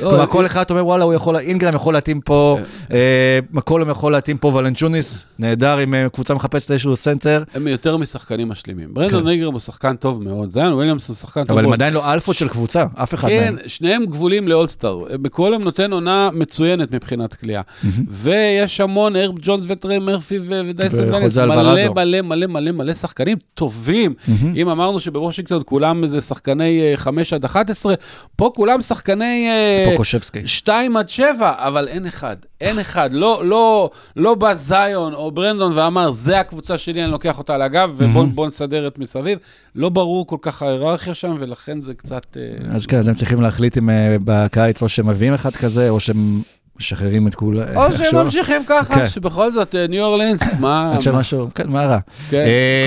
S1: לא,
S4: כלומר,
S1: אה,
S4: כל אחד אומר, וואלה, הוא יכול, אינגרם יכול להתאים פה, אה, מקולום יכול להתאים פה, ולנצ'יונאס, נהדר, אם אה, קבוצה מחפשת איזשהו סנטר,
S1: הם יותר משחקנים משלימים. ברנדון אינגרם הוא שחקן טוב מאוד, זיון וויליאמסון הוא שחקן טוב
S4: אבל הם
S1: מאוד.
S4: עדיין לא אלפות של קבוצה, אף אחד
S1: כן,
S4: מהם.
S1: שניהם גבוליים לאולסטאר. מקולום נותן עונה מצוינת מבחינת קליעה. ויש המון, הרב ג'ונס וטרי מרפי ודייסון דניאלס, מלא. מלא מלא מלא מלא שחקנים טובים. אם אמרנו שבוושינגטון כולם איזה שחקני אה, 5 עד 11, פה כולם שחקני שחקני... אה,
S4: פוקושבסקי.
S1: שתיים עד שבע, אבל אין אחד. אין אחד. לא, לא, לא בא זיון או ברנדון ואמר, זה הקבוצה שלי, אני לוקח אותה על הגב, ובואו נסדר את מסביב. לא ברור כל כך ההיררכיה שם, ולכן זה קצת... אה,
S4: אז כן, אז הם צריכים להחליט אם אה, בקיץ או שהם מביאים אחד כזה, או שהם משחררים את כולם.
S1: או שהם ממשיכים ככה,
S4: כן.
S1: שבכל זאת, ניו אורלינס, מה...
S4: עד שמשהו, כן, מה רע?
S1: כן,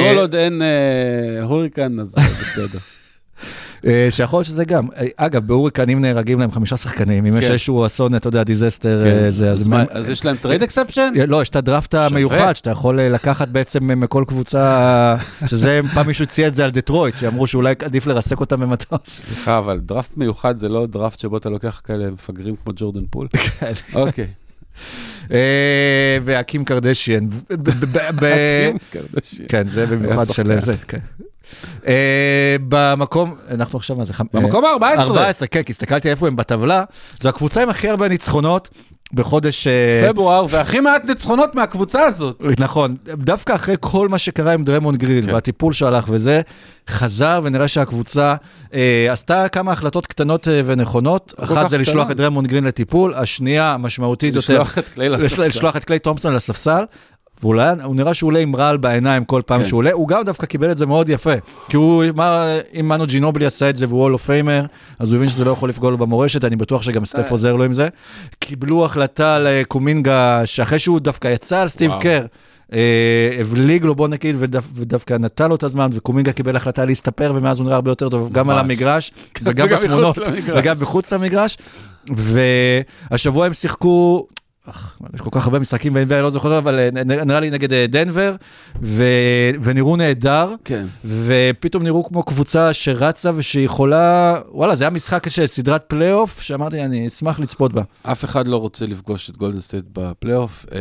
S1: כל עוד אין hurricane, אז בסדר.
S4: אה, שיכול להיות שזה גם. אה, אגב, בהוריקנים נהרגים להם חמישה שחקנים, אם יש
S1: כן.
S4: איזשהו אסון, אתה יודע, disaster,
S1: כן.
S4: אה, זה,
S1: אז יש להם trade exception?
S4: לא, יש את הדראפט המיוחד, שאתה יכול לקחת בעצם מכל קבוצה, שזה, פעם מישהו ציין את זה על דטרויט, שאמרו שאולי עדיף לרסק אותם במטוס.
S1: סליחה, אבל דראפט מיוחד זה לא דראפט שבו אתה לוקח כאלה מפגרים כמו ג'ורדן פול?
S4: כן.
S1: אוקיי.
S4: אה, והקים קרדשיאן. ב-
S1: קרדשיאן.
S4: כן, זה במיוחד של. זה, כן. אה, במקום, אנחנו עכשיו, מה זה? חמ-
S1: במקום
S4: אה,
S1: ה-14.
S4: 14, כן, כי הסתכלתי איפה הם בטבלה. זו הקבוצה עם הכי הרבה ניצחונות בחודש... אה,
S1: פברואר, והכי מעט ניצחונות מהקבוצה הזאת.
S4: נכון, דווקא אחרי כל מה שקרה עם דרמון גרין
S1: כן.
S4: והטיפול שהלך וזה, חזר ונראה שהקבוצה אה, עשתה כמה החלטות קטנות אה, ונכונות. אחת זה לשלוח
S1: קטנה.
S4: את דרמון גרין לטיפול, השנייה, משמעותית יותר,
S1: לשלוח את קליי לספסל.
S4: לשלוח את קליי תומפסון לספסל. ואולי, הוא נראה שהוא עולה עם רעל בעיניים כל פעם
S1: כן.
S4: שהוא עולה, הוא גם דווקא קיבל את זה מאוד יפה. כי הוא, מה, אם מנו ג'ינובלי עשה את זה והוא הולו פיימר, אז הוא הבין שזה לא יכול לפגוע לו במורשת, אני בטוח שגם סטף
S1: אה.
S4: עוזר לו עם זה. קיבלו החלטה על אה, קומינגה, שאחרי שהוא דווקא יצא על סטיב
S1: וואו.
S4: קר, אה, הבליג לו בוא נגיד, ודו, ודווקא נתן לו את הזמן, וקומינגה קיבל החלטה להסתפר, ומאז הוא נראה הרבה יותר טוב, גם על. המגרש, וגם בתמונות. וגם מחוץ למגרש. והשבוע הם שיחקו, יש כל כך הרבה משחקים ב-NBA, אני לא זוכר, אבל אה, נראה לי נגד אה, דנבר, ו... ונראו נהדר,
S1: כן.
S4: ופתאום נראו כמו קבוצה שרצה ושיכולה, וואלה, זה היה משחק של סדרת פלייאוף, שאמרתי, אני אשמח לצפות בה.
S1: אף אחד לא רוצה לפגוש את גולדן סטייט בפלייאוף. אה,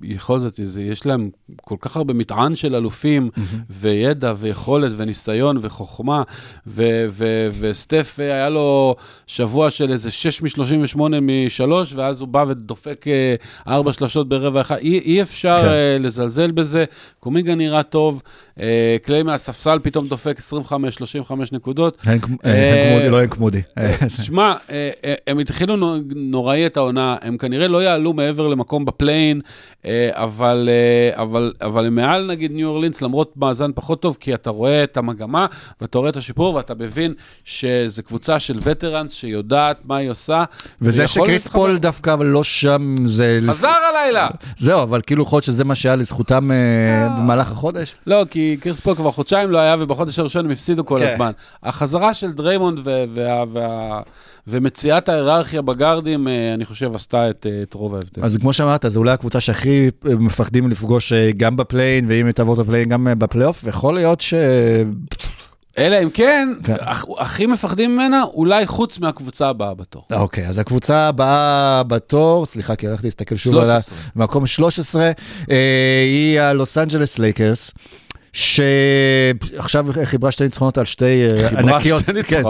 S1: בכל זאת, יש להם כל כך הרבה מטען של אלופים, וידע, ויכולת, וניסיון, וחוכמה, ו- ו- וסטף היה לו שבוע של איזה 6 מ-38 מ-3, ואז הוא בא ודופק אה, ארבע שלשות ברבע אחד. אי, אי אפשר
S4: כן.
S1: אה, לזלזל בזה. קומינגה נראה טוב, אה, קליי מהספסל פתאום דופק 25-35 נקודות.
S4: הנק
S1: אה,
S4: הנק מודי, לא הנק מודי.
S1: שמע, הם התחילו נו- נוראי את העונה, הם כנראה לא יעלו מעבר למקום בפליין, אבל, אבל, אבל הם מעל נגיד ניו אורלינס, למרות מאזן פחות טוב, כי אתה רואה את המגמה, ואתה רואה את השיפור, ואתה מבין שזו קבוצה של veterans שיודעת מה היא עושה.
S4: וזה
S1: שכריס.
S4: פול דווקא לא שם, זה...
S1: חזר הלילה!
S4: זהו, אבל כאילו יכול להיות שזה מה שהיה לזכותם אה, במהלך החודש.
S1: לא, כי כריס פול כבר חודשיים לא היה, ובחודש הראשון הם הפסידו כל
S4: כן.
S1: הזמן. החזרה של דריימונד ומציאת ההיררכיה בגארדים, אה, אני חושב, עשתה את אה, את רוב ההבדל.
S4: אז כמו שאמרת, זו אולי הקבוצה שהכי מפחדים לפגוש גם בפליין, ואם היא תעבור את הפליין גם בפלייאוף, ויכול להיות ש...
S1: אלא אם כן,
S4: כן.
S1: הכ- הכי מפחדים ממנה, אולי חוץ מהקבוצה הבאה בתור.
S4: אוקיי, אז הקבוצה הבאה בתור, סליחה, כי הלכתי להסתכל שוב על
S1: 13.
S4: המקום 13, אה, היא הלוס אנג'לס לייקרס. שעכשיו חיברה שתי ניצחונות על שתי אה, ענקיות, כן.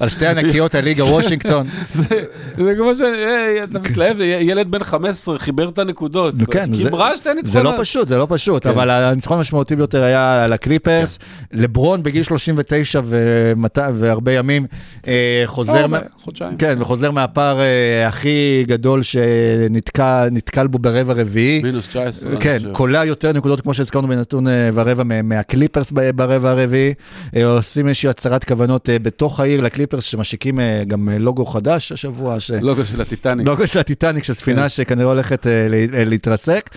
S4: על שתי ענקיות הליגה וושינגטון.
S1: זה כמו שאתה מתלהב, ילד בן 15 חיבר את הנקודות.
S4: כן,
S1: חיברה שתי ניצחונות.
S4: זה לא פשוט, זה לא פשוט,
S1: כן.
S4: אבל הניצחון המשמעותי ביותר היה על הקליפרס. לברון בגיל 39 ומת- והרבה ימים אה, חוזר...
S1: לא.
S4: כן, וחוזר מהפער אה, הכי גדול שנתקל בו ברבע רביעי.
S1: מינוס 19. אני
S4: כן. קולע יותר נקודות, כמו שהזכרנו בנתון אה, ורבע מה- מהקליפרס ברבע הרביעי. אה, עושים איזושהי הצהרת כוונות אה, בתוך העיר לקליפרס, שמשיקים אה, גם לוגו חדש השבוע. ש-
S1: לוגו של הטיטניק.
S4: לוגו של הטיטניק, של ספינה
S1: כן.
S4: שכנראה הולכת להתרסק.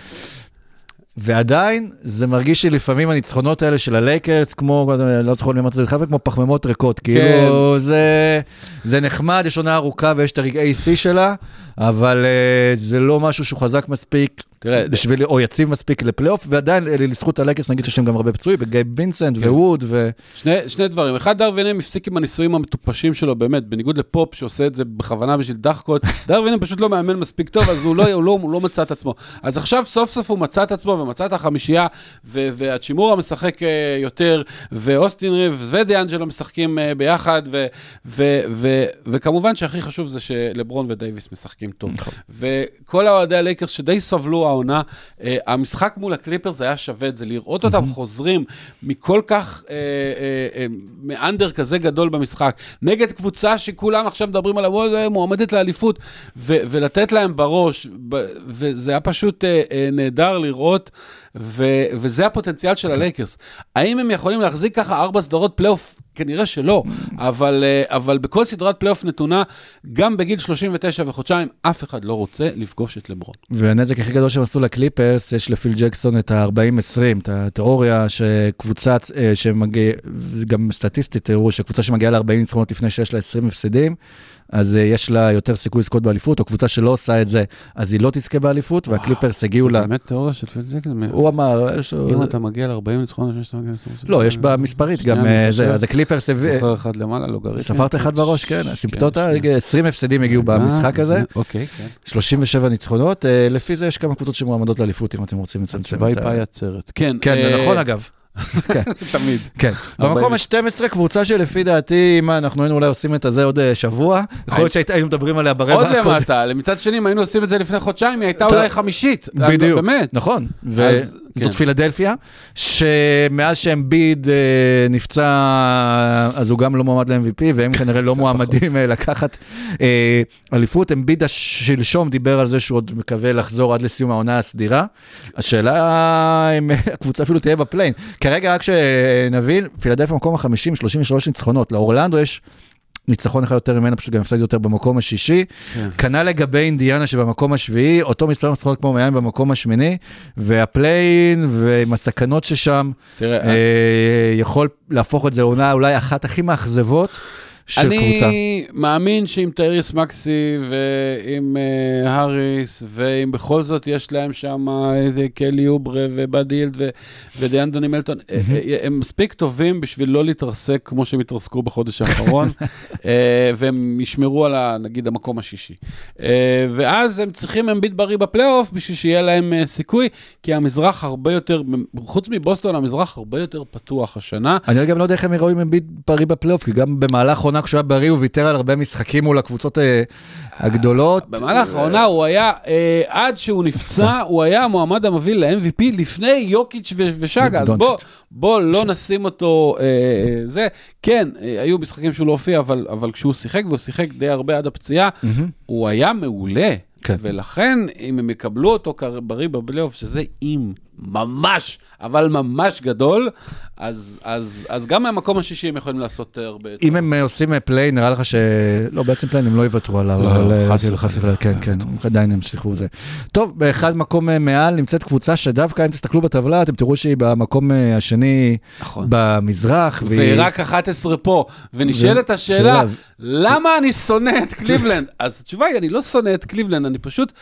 S4: ועדיין, זה מרגיש שלפעמים הניצחונות האלה של הלייקרס, כמו, לא זוכר למי אמרת את זה, כמו פחמימות ריקות. כאילו, זה, זה נחמד, יש עונה ארוכה ויש את הרגעי שיא שלה, אבל אה, זה לא משהו שהוא חזק מספיק.
S1: תראה,
S4: בשביל, או יציב מספיק לפלייאוף, ועדיין אה, לזכות הלייקרס נגיד שיש להם גם הרבה פצועים, גייב וינסנט
S1: כן.
S4: ווד, ו...
S1: שני, שני דברים. אחד, דרווין האם הפסיק עם הניסויים המטופשים שלו, באמת, בניגוד לפופ שעושה את זה בכוונה בשביל דחקות, דרווין האם פשוט לא מאמן מספיק טוב, אז הוא לא, הוא, לא, הוא לא מצא את עצמו. אז עכשיו סוף סוף הוא מצא את עצמו ומצא את החמישייה, ו- והאצ'ימורה משחק אה, יותר, ואוסטין ריבס ודיאנג'לו משחקים ביחד, ו- ו- ו- וכמובן שהכי חשוב זה שלברון ודייוויס משחקים משחקים טוב. וכל האוהדי הלייקרס שדי סבלו העונה, אה, המשחק מול הקליפרס היה שווה את זה, לראות אותם חוזרים מכל כך, אה, אה, אה, מ-under כזה גדול במשחק, נגד קבוצה שכולם עכשיו מדברים עליה, "וואי, זה מועמדת לאליפות, ו- ולתת להם בראש, ב- וזה היה פשוט אה, אה, נהדר לראות. ו- וזה הפוטנציאל של הלייקרס. האם הם יכולים להחזיק ככה ארבע סדרות פלייאוף? כנראה שלא, אבל, אה, אבל בכל סדרת פלייאוף נתונה, גם בגיל 39 וחודשיים, אף אחד לא רוצה לפגוש את לברון.
S4: והנזק הכי גדול שהם עשו לקליפרס, יש לפיל ג'קסון את ה-40-20, את התיאוריה שקבוצה אה, שמגיע, גם סטטיסטית תראו שקבוצה שמגיעה ל-40 ניצחונות לפני שיש לה 20 הפסדים, אז אה, יש לה יותר סיכוי לזכות באליפות, או קבוצה שלא עושה את זה, אז היא לא תזכה באליפות, והקליפרס הגיעו
S1: זה
S4: לה...
S1: באמת תיאוריה של פיל ג'קסון.
S4: הוא אמר,
S1: אם אתה מגיע ל-40 ניצחונות, לפני שאתה מגיע ל-20...
S4: לא, יש בה מספרית גם אה, זה. אז הקליפרס הביא...
S1: זוכר אחד למעלה, לוגריתם.
S4: ספרת אחד בראש, כן, הסימפטוטה,
S1: שנייה.
S4: 20 הפסדים הגיעו במשחק הזה,
S1: זה- אוקיי, כן.
S4: 37 ניצחונות, אה, לפי זה יש כמה קבוצות שמועמדות לאליפות, אם אתם רוצים לצמצם
S1: התשובה היא
S4: את ה...
S1: פאי עצרת. כן.
S4: כן, זה נכון אגב. כן.
S1: תמיד.
S4: כן. במקום ה-12, קבוצה שלפי דעתי, אם אנחנו היינו אולי עושים את הזה עוד אה, שבוע, יכול להיות שהיינו מדברים עליה ברבע
S1: עוד
S4: הקודם.
S1: למטה, מצד שני, אם היינו עושים את זה לפני חודשיים, היא הייתה אולי חמישית.
S4: בדיוק,
S1: באמת.
S4: נכון,
S1: כן.
S4: פילדלפיה, שמאז שאמביד אה, נפצע, אז הוא גם לא מועמד ל-MVP, והם כנראה לא מועמדים אה, לקחת אה, אליפות. אמביד השלשום דיבר על זה שהוא עוד מקווה לחזור עד לסיום העונה הסדירה. השאלה אם הקבוצה אפילו תהיה בפליין. כרגע, רק שנבין, פילדלפיה במקום ה-50, 33 ניצחונות. לאורלנדו יש... ניצחון אחד יותר ממנה, פשוט גם הפסד יותר במקום השישי.
S1: כן.
S4: כנ"ל לגבי אינדיאנה שבמקום השביעי, אותו מספר ניצחונות כמו מיאמי במקום השמיני, והפליין ועם הסכנות ששם,
S1: תראה,
S4: אה, יכול להפוך את זה לעונה אולי אחת הכי מאכזבות של קבוצה.
S1: אני מאמין שעם טייריס מקסי ועם uh, האריס, ואם בכל זאת יש להם שם את אה, קלי אוברה ובאדי הילד ו- ודיאנדוני מלטון, אה, אה, הם מספיק טובים בשביל לא להתרסק כמו שהם התרסקו בחודש האחרון, אה, והם ישמרו על, ה- נגיד, המקום השישי. אה, ואז הם צריכים אמביט בריא בפלייאוף בשביל שיהיה להם אה, סיכוי, כי המזרח הרבה יותר, חוץ מבוסטון, המזרח הרבה יותר פתוח השנה.
S4: אני גם לא יודע איך הם יראו אם אמביט בריא בפלייאוף, כי גם במהלך עונה כשהוא היה בריא הוא ויתר על הרבה משחקים מול הקבוצות אה, הגדולות.
S1: במהלך העונה הוא היה, אה, עד שהוא נפצע, הוא היה המועמד המוביל ל-MVP לפני יוקיץ' ו- ושגה, אז. בוא, לא נשים אותו, אה, זה, כן, היו משחקים שהוא לא הופיע, אבל, כשהוא שיחק, והוא שיחק די הרבה עד הפציעה, הוא היה מעולה.
S4: כן.
S1: ולכן, אם הם יקבלו אותו בריא בפלייאוף, שזה אם ממש, אבל ממש גדול, אז, אז, אז גם מהמקום השישי הם יכולים לעשות אה, הרבה יותר.
S4: אם הם אה, עושים אה, פליי, נראה לך ש... לא, בעצם פליי הם לא יוותרו עליו.
S1: לא,
S4: אבל, אה,
S1: חס
S4: כאילו,
S1: וחלילה.
S4: וחלילה, כן, כן, עדיין הם שליחו זה. טוב, באחד מקום אה, מעל נמצאת קבוצה שדווקא אם תסתכלו בטבלה, אתם תראו שהיא במקום אה, השני
S1: נכון.
S4: במזרח.
S1: והיא רק 11 פה, ונשאלת
S4: ו-
S1: השאלה,
S4: שאלה.
S1: למה אני שונא את קליבלנד? אז התשובה היא, אני לא שונא את קליבלנד, אני פשוט,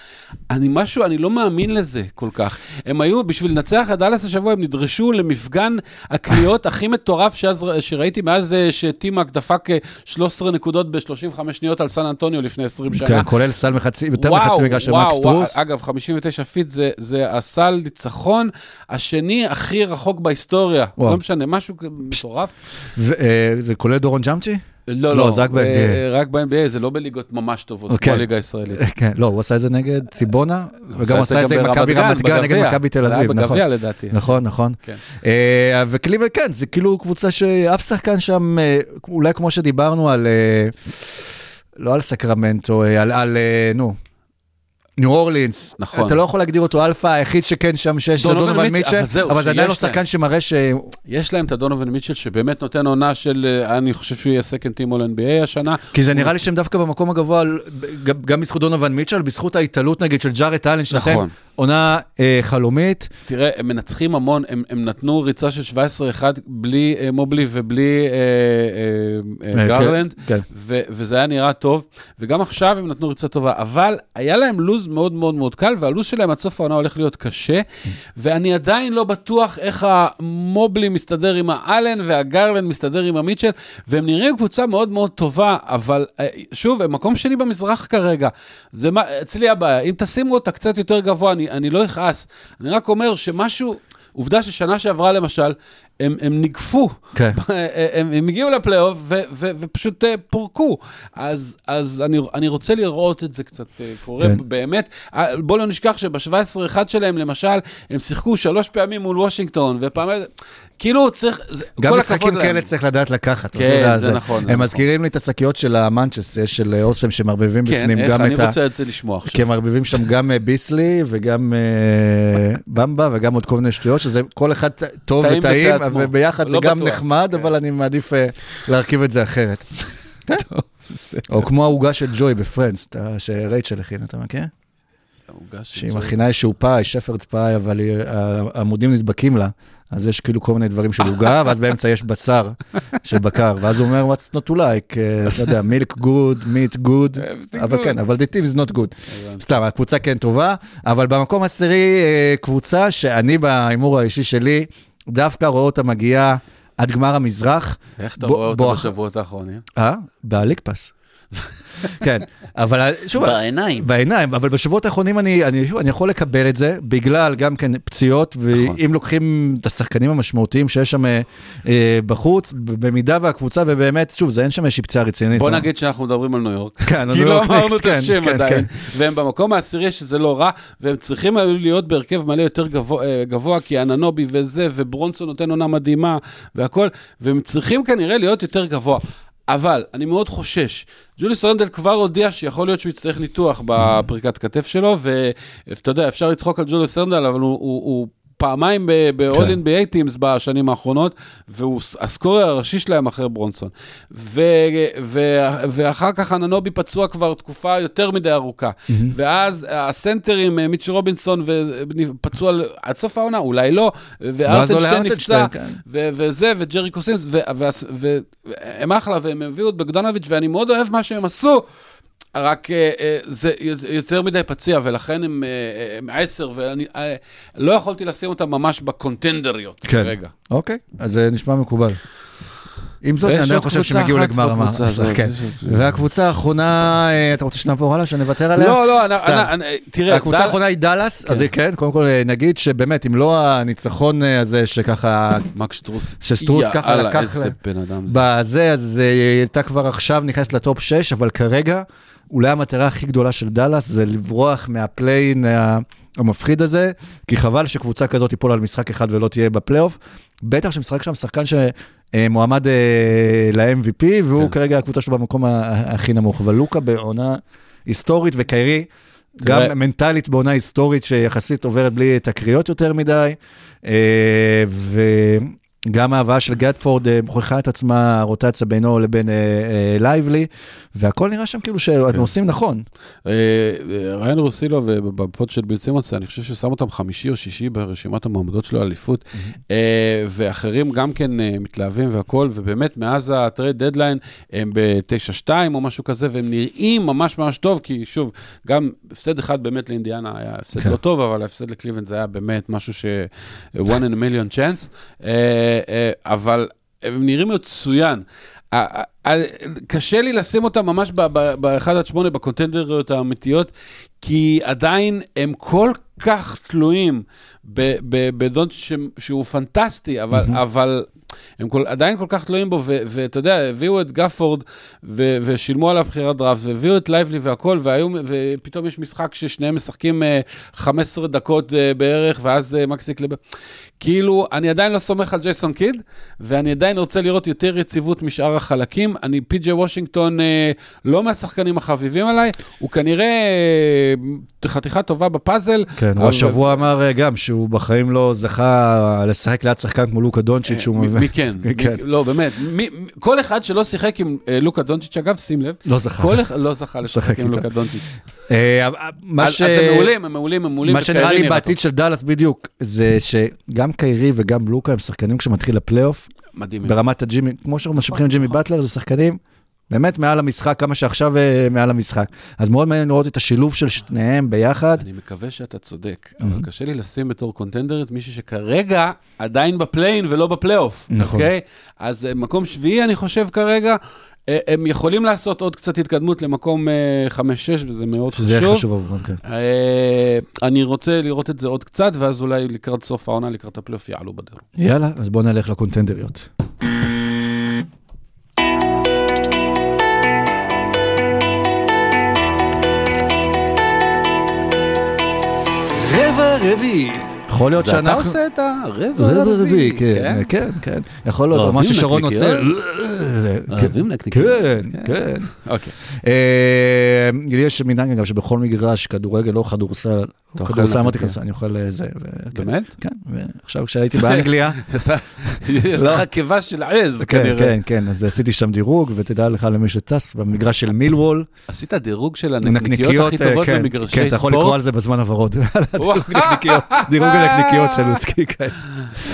S1: אני משהו, אני לא מאמין לזה כל כך. הם היו, בשביל לנצח את דאלאס השבוע, הם נדרשו למפגן הקליעות הכי מטורף שאז, שראיתי מאז אה, שטי-מק דפק אה, 13 נקודות ב-35 שניות על סן אנטוניו לפני 20 שנה.
S4: כן, כולל סל מחצי, יותר
S1: וואו,
S4: מחצי מגרש של מקס סטרוס.
S1: אגב, 59 feet זה, זה הסל ניצחון השני הכי רחוק בהיסטוריה.
S4: וואו.
S1: לא משנה, משהו מטורף.
S4: ו- אה, זה כולל דורון ג'מצ'י?
S1: לא,
S4: לא,
S1: לא,
S4: זה רק ב-NBA.
S1: אה, רק ב-NBA, זה לא בליגות ממש טובות, כמו
S4: אוקיי.
S1: הליגה הישראלית.
S4: כן, לא, הוא עשה את זה נגד ציבונה, וגם
S1: עשה
S4: את זה עם מכבי רמת גן, נגד. מכבי תל
S1: זה היה
S4: אביב, נכון.
S1: בגביע לדעתי.
S4: נכון, נכון.
S1: כן.
S4: אה, וקליבלנד, כן, זה כאילו קבוצה שאף שחקן שם, אה, אולי כמו שדיברנו על, אה, לא על סקרמנטו, אה, על, אה, נו. ניו אורלינס,
S1: נכון.
S4: אתה לא יכול להגדיר אותו אלפא, היחיד שכן שם שיש, זה דונובן
S1: מיטשל, אבל זהו,
S4: אבל זה עדיין לא. שחקן שמראה ש...
S1: יש להם את הדונובן מיטשל, שבאמת נותן עונה של, אה, אני חושב שהוא יהיה second team all NBA השנה.
S4: כי זה נראה לי שהם דווקא במקום הגבוה, גם, בזכות דונובן מיטשל, בזכות ההתעלות נגיד של ג'ארט אלן, שנותן
S1: נכון.
S4: עונה אה, חלומית.
S1: תראה, הם מנצחים המון, הם, הם נתנו ריצה של 17-1 בלי אה, מובלי ובלי אה, אה, אה,
S4: אה,
S1: גרלנד,
S4: כן, כן.
S1: ו- וזה היה נראה טוב, וגם עכשיו הם נתנו ריצה טובה, אבל היה להם לוז מאוד מאוד מאוד קל, והלוז שלהם עד סוף העונה הולך להיות קשה, ואני עדיין לא בטוח איך המובלי מסתדר עם האלן והגרלנד מסתדר עם המיטשל, והם נראים קבוצה מאוד מאוד טובה, אבל אה, שוב, הם מקום שני במזרח כרגע. זה מה, אצלי הבעיה, אם תשימו אותה קצת יותר גבוה, אני, אני לא אכעס. אני רק אומר שמשהו, עובדה ששנה שעברה למשל, הם, הם ניגפו.
S4: כן.
S1: הם, הם הגיעו לפלייאוף ו, ו, ופשוט אה, פורקו. אז, אז אני, אני רוצה לראות את זה קצת אה, קורה
S4: כן.
S1: באמת. אה, בוא לא נשכח שב-17-1 שלהם, למשל, הם שיחקו שלוש פעמים מול וושינגטון, ופעמים... כאילו צריך... זה,
S4: גם
S1: כל
S4: משחקים
S1: הכבוד להם.
S4: כאלה צריך לדעת לקחת.
S1: כן,
S4: יודע,
S1: זה נכון, זה
S4: הם
S1: נכון.
S4: מזכירים לי את השקיות של המנצ'ס, של אוסם, שמערבבים
S1: כן,
S4: בפנים
S1: איך,
S4: גם
S1: אני
S4: את ה...
S1: רוצה את זה לשמוע עכשיו.
S4: כי הם מערבבים שם גם ביסלי וגם במבה וגם עוד כל מיני שטויות, שזה כל אחד טוב
S1: טעים
S4: וטעים. וביחד זה
S1: לא
S4: גם. נחמד,
S1: כן.
S4: אבל אני מעדיף אה, להרכיב את זה אחרת. או כמו העוגה של ג'וי בפרנדס, שרייצ'ל הכין, אתה מכיר? שהיא. מכינה איזשהו פאי, שפרדס פאי, אבל העמודים נדבקים לה, אז יש כאילו כל מיני דברים של עוגה, ואז באמצע יש בשר של בקר, ואז הוא אומר, what's not to like, אה, אתה יודע, milk good, meat good,
S1: Everything
S4: אבל. כן, אבל the team is not good. סתם, הקבוצה כן טובה, אבל במקום העשירי, אה, קבוצה שאני בהימור האישי שלי, דווקא רואה אותה מגיעה עד גמר המזרח.
S1: איך אתה רואה אותו בשבועות האחרונים?
S4: אה? בליג פס. כן, אבל שוב,
S1: בעיניים.
S4: בעיניים, אבל בשבועות האחרונים אני, אני, שוב, אני יכול לקבל את זה, בגלל גם כן פציעות,
S1: נכון.
S4: ואם לוקחים את השחקנים המשמעותיים שיש שם אה, אה, בחוץ, במידה והקבוצה, ובאמת, שוב, זה אין שם איזושהי פציעה רצינית.
S1: בוא
S4: לא?
S1: נגיד שאנחנו מדברים על ניו יורק.
S4: כן,
S1: כי
S4: ניו
S1: לא
S4: יורק
S1: אמרנו את השם
S4: כן, כן,
S1: עדיין.
S4: כן.
S1: והם במקום העשירי, שזה לא רע, והם צריכים היו להיות בהרכב מלא יותר גבוה, אה, גבוה, כי אננובי וזה, וברונסון נותן עונה מדהימה, והכל, והם צריכים כנראה להיות יותר גבוה. אבל אני מאוד חושש. ג'וליס רנדל כבר הודיע שיכול להיות שהוא יצטרך ניתוח בפריקת כתף שלו, ואתה יודע, אפשר לצחוק על ג'וליס רנדל, אבל הוא... הוא, הוא פעמיים ב-all
S4: כן.
S1: NBA Teams בשנים האחרונות, והוא הסקורר הראשי שלהם אחרי ברונסון. ו- ו- ואחר כך אננובי פצוע כבר תקופה יותר מדי ארוכה. ואז הסנטרים, אה, מיטשי רובינסון, ו- פצוע עד סוף העונה, אולי לא, וארטנשטיין נפצע,
S4: כן.
S1: ו- וזה, וג'רי קוסימס, והם אחלה, והם הביאו את בגדונוביץ', ואני מאוד אוהב מה שהם עשו. רק אה, אה, זה יותר מדי פציע, ולכן הם, אה, הם עשר, ואני לא יכולתי לשים אותם ממש בקונטנדריות
S4: כן.
S1: כרגע.
S4: אוקיי, אז זה נשמע מקובל. עם זאת, אני
S1: עוד
S4: חושב שהם הגיעו לגמר המערב. כן. והקבוצה האחרונה, אתה רוצה שנעבור הלאה, שנוותר עליה?
S1: לא, לא, תראה,
S4: הקבוצה האחרונה היא דאלאס, אז כן, קודם כל נגיד שבאמת, אם לא הניצחון הזה שככה,
S1: מקס סטרוס.
S4: שסטרוס ככה
S1: יאללה,
S4: לקח
S1: איזה
S4: להם.
S1: בן אדם זה.
S4: בזה, אז היא הייתה כבר עכשיו נכנסת לטופ 6, אבל כרגע, אולי המטרה הכי גדולה של דאלאס זה לברוח מהפליין ה- המפחיד הזה, כי חבל שקבוצה כזאת תיפול על משחק אחד ולא תהיה בפלייאוף. בטח שמשחק שם שחקן שמועמד אה, ל-MVP, והוא
S1: כן.
S4: כרגע הקבוצה שלו במקום הכי נמוך. אבל לוקה בעונה היסטורית, וקיירי, גם מנטלית בעונה היסטורית שיחסית עוברת בלי תקריות יותר מדי, אה, וגם ההבאה של גטפורד אה, מוכיחה את עצמה, הרוטציה בינו לבין אה, אה, לייבלי, והכל נראה שם כאילו שהם
S1: כן.
S4: עושים נכון.
S1: אה, ריאן רוסילו בפוד של ביל סימונס, אני חושב ששם אותם חמישי או שישי ברשימת המועמדות שלו לאליפות, ואחרים גם כן מתלהבים והכול, ובאמת מאז ה trade deadline הם ב-9-2 או משהו כזה, והם נראים ממש ממש טוב, כי שוב, גם הפסד אחד באמת לאינדיאנה היה הפסד
S4: כן.
S1: לא טוב, אבל ההפסד לקליבלנד זה היה באמת משהו ש... one in a million chance, אבל הם נראים מצוין. קשה לי לשים אותם ממש ב-1 עד 8 בקונטנדריות האמיתיות, כי עדיין הם כל כך תלויים ב- ב- בדונט ש- שהוא פנטסטי, אבל, אבל הם כל, עדיין כל כך תלויים בו, ואתה יודע, הביאו את גאפורד ו- ושילמו עליו בחירת דראפט, והביאו את לייבלי והכל, והיו, ופתאום יש משחק ששניהם משחקים אה, 15 דקות אה, בערך, ואז אה, מקסי קלבר. כאילו, אני עדיין לא סומך על ג'ייסון קיד, ואני עדיין רוצה לראות יותר יציבות משאר החלקים. אני, פי.ג'יי וושינגטון, אה, לא מהשחקנים החביבים עליי, הוא כנראה אה, חתיכה טובה בפאזל.
S4: כן, הוא השבוע אמר אה, גם שהוא בחיים לא זכה לשחק ליד שחקן כמו לוקה דונצ'יץ', שהוא
S1: מי-
S4: מבין.
S1: מי כן?
S4: כן.
S1: לא, באמת. מי- כל אחד שלא שיחק עם אה, לוקה דונצ'יץ', אגב, שים לב,
S4: לא זכה.
S1: כל אחד לא זכה לשחק עם. לוקה דונצ'יץ'.
S4: אה, מה
S1: אז
S4: ש...
S1: אז הם מעולים, הם מעולים, הם מעולים.
S4: מה שנראה לי בעתיד של דאלאס בדיוק, זה שגם קיירי וגם לוקה הם שחקנים כשמתחיל הפלייאוף.
S1: מדהים.
S4: ברמת הג'ימי, כמו שמשבחים ג'ימי באטלר, זה שחקנים באמת מעל המשחק, כמה שעכשיו אה, מעל המשחק. אז מאוד מעניין לראות את השילוב של שניהם ביחד.
S1: אני מקווה שאתה צודק, אבל קשה לי לשים בתור קונטנדרית מישהי שכרגע עדיין ב play-in ולא בפלייאוף.
S4: נכון.
S1: אוקיי? אז אה, מקום שביעי, אני חושב כרגע, אה, הם יכולים לעשות עוד קצת התקדמות למקום אה, 5-6, וזה מאוד
S4: שזה
S1: חשוב.
S4: חשוב עבורם, כן.
S1: אה, אני רוצה לראות את זה עוד קצת, ואז אולי לקראת סוף העונה, לקראת הפלייאוף, יעלו בדירוג.
S4: יאללה, אז בואו נלך לקונטנדריות.
S5: רבע רביעי.
S4: יכול להיות
S1: זה אתה
S4: שאנחנו...
S1: עושה את הרבע
S4: רבע רביעי,
S1: הרביעי,
S4: כן, כן, כן. יכול להיות, מה ששרון עושה... כן,
S1: אוהבים נקניקיות.
S4: כן,
S1: כן.
S4: כן.
S1: אוקיי.
S4: אה, יש מנהג אגב שבכל מגרש, כדורגל או כדורסל, כדורסל אמרתי. כדורסל, אני אוכל אה, זה. כן.
S1: באמת?
S4: כן, ועכשיו כשהייתי באנגליה,
S1: יש
S4: לא.
S1: לך קיבה של עז,
S4: כן,
S1: כנראה.
S4: כן, כן, אז עשיתי שם דירוג, ותדע לך למי שטס, במגרש של מילוול,
S1: עשית דירוג של הנקניקיות הכי
S4: אה,
S1: טובות
S4: כן,
S1: במגרשי
S4: כן,
S1: ספורט?
S4: אתה יכול לקרוא על זה בזמן הבהרות.
S1: וואו.
S4: נקניקיות, של לוצקי, כן.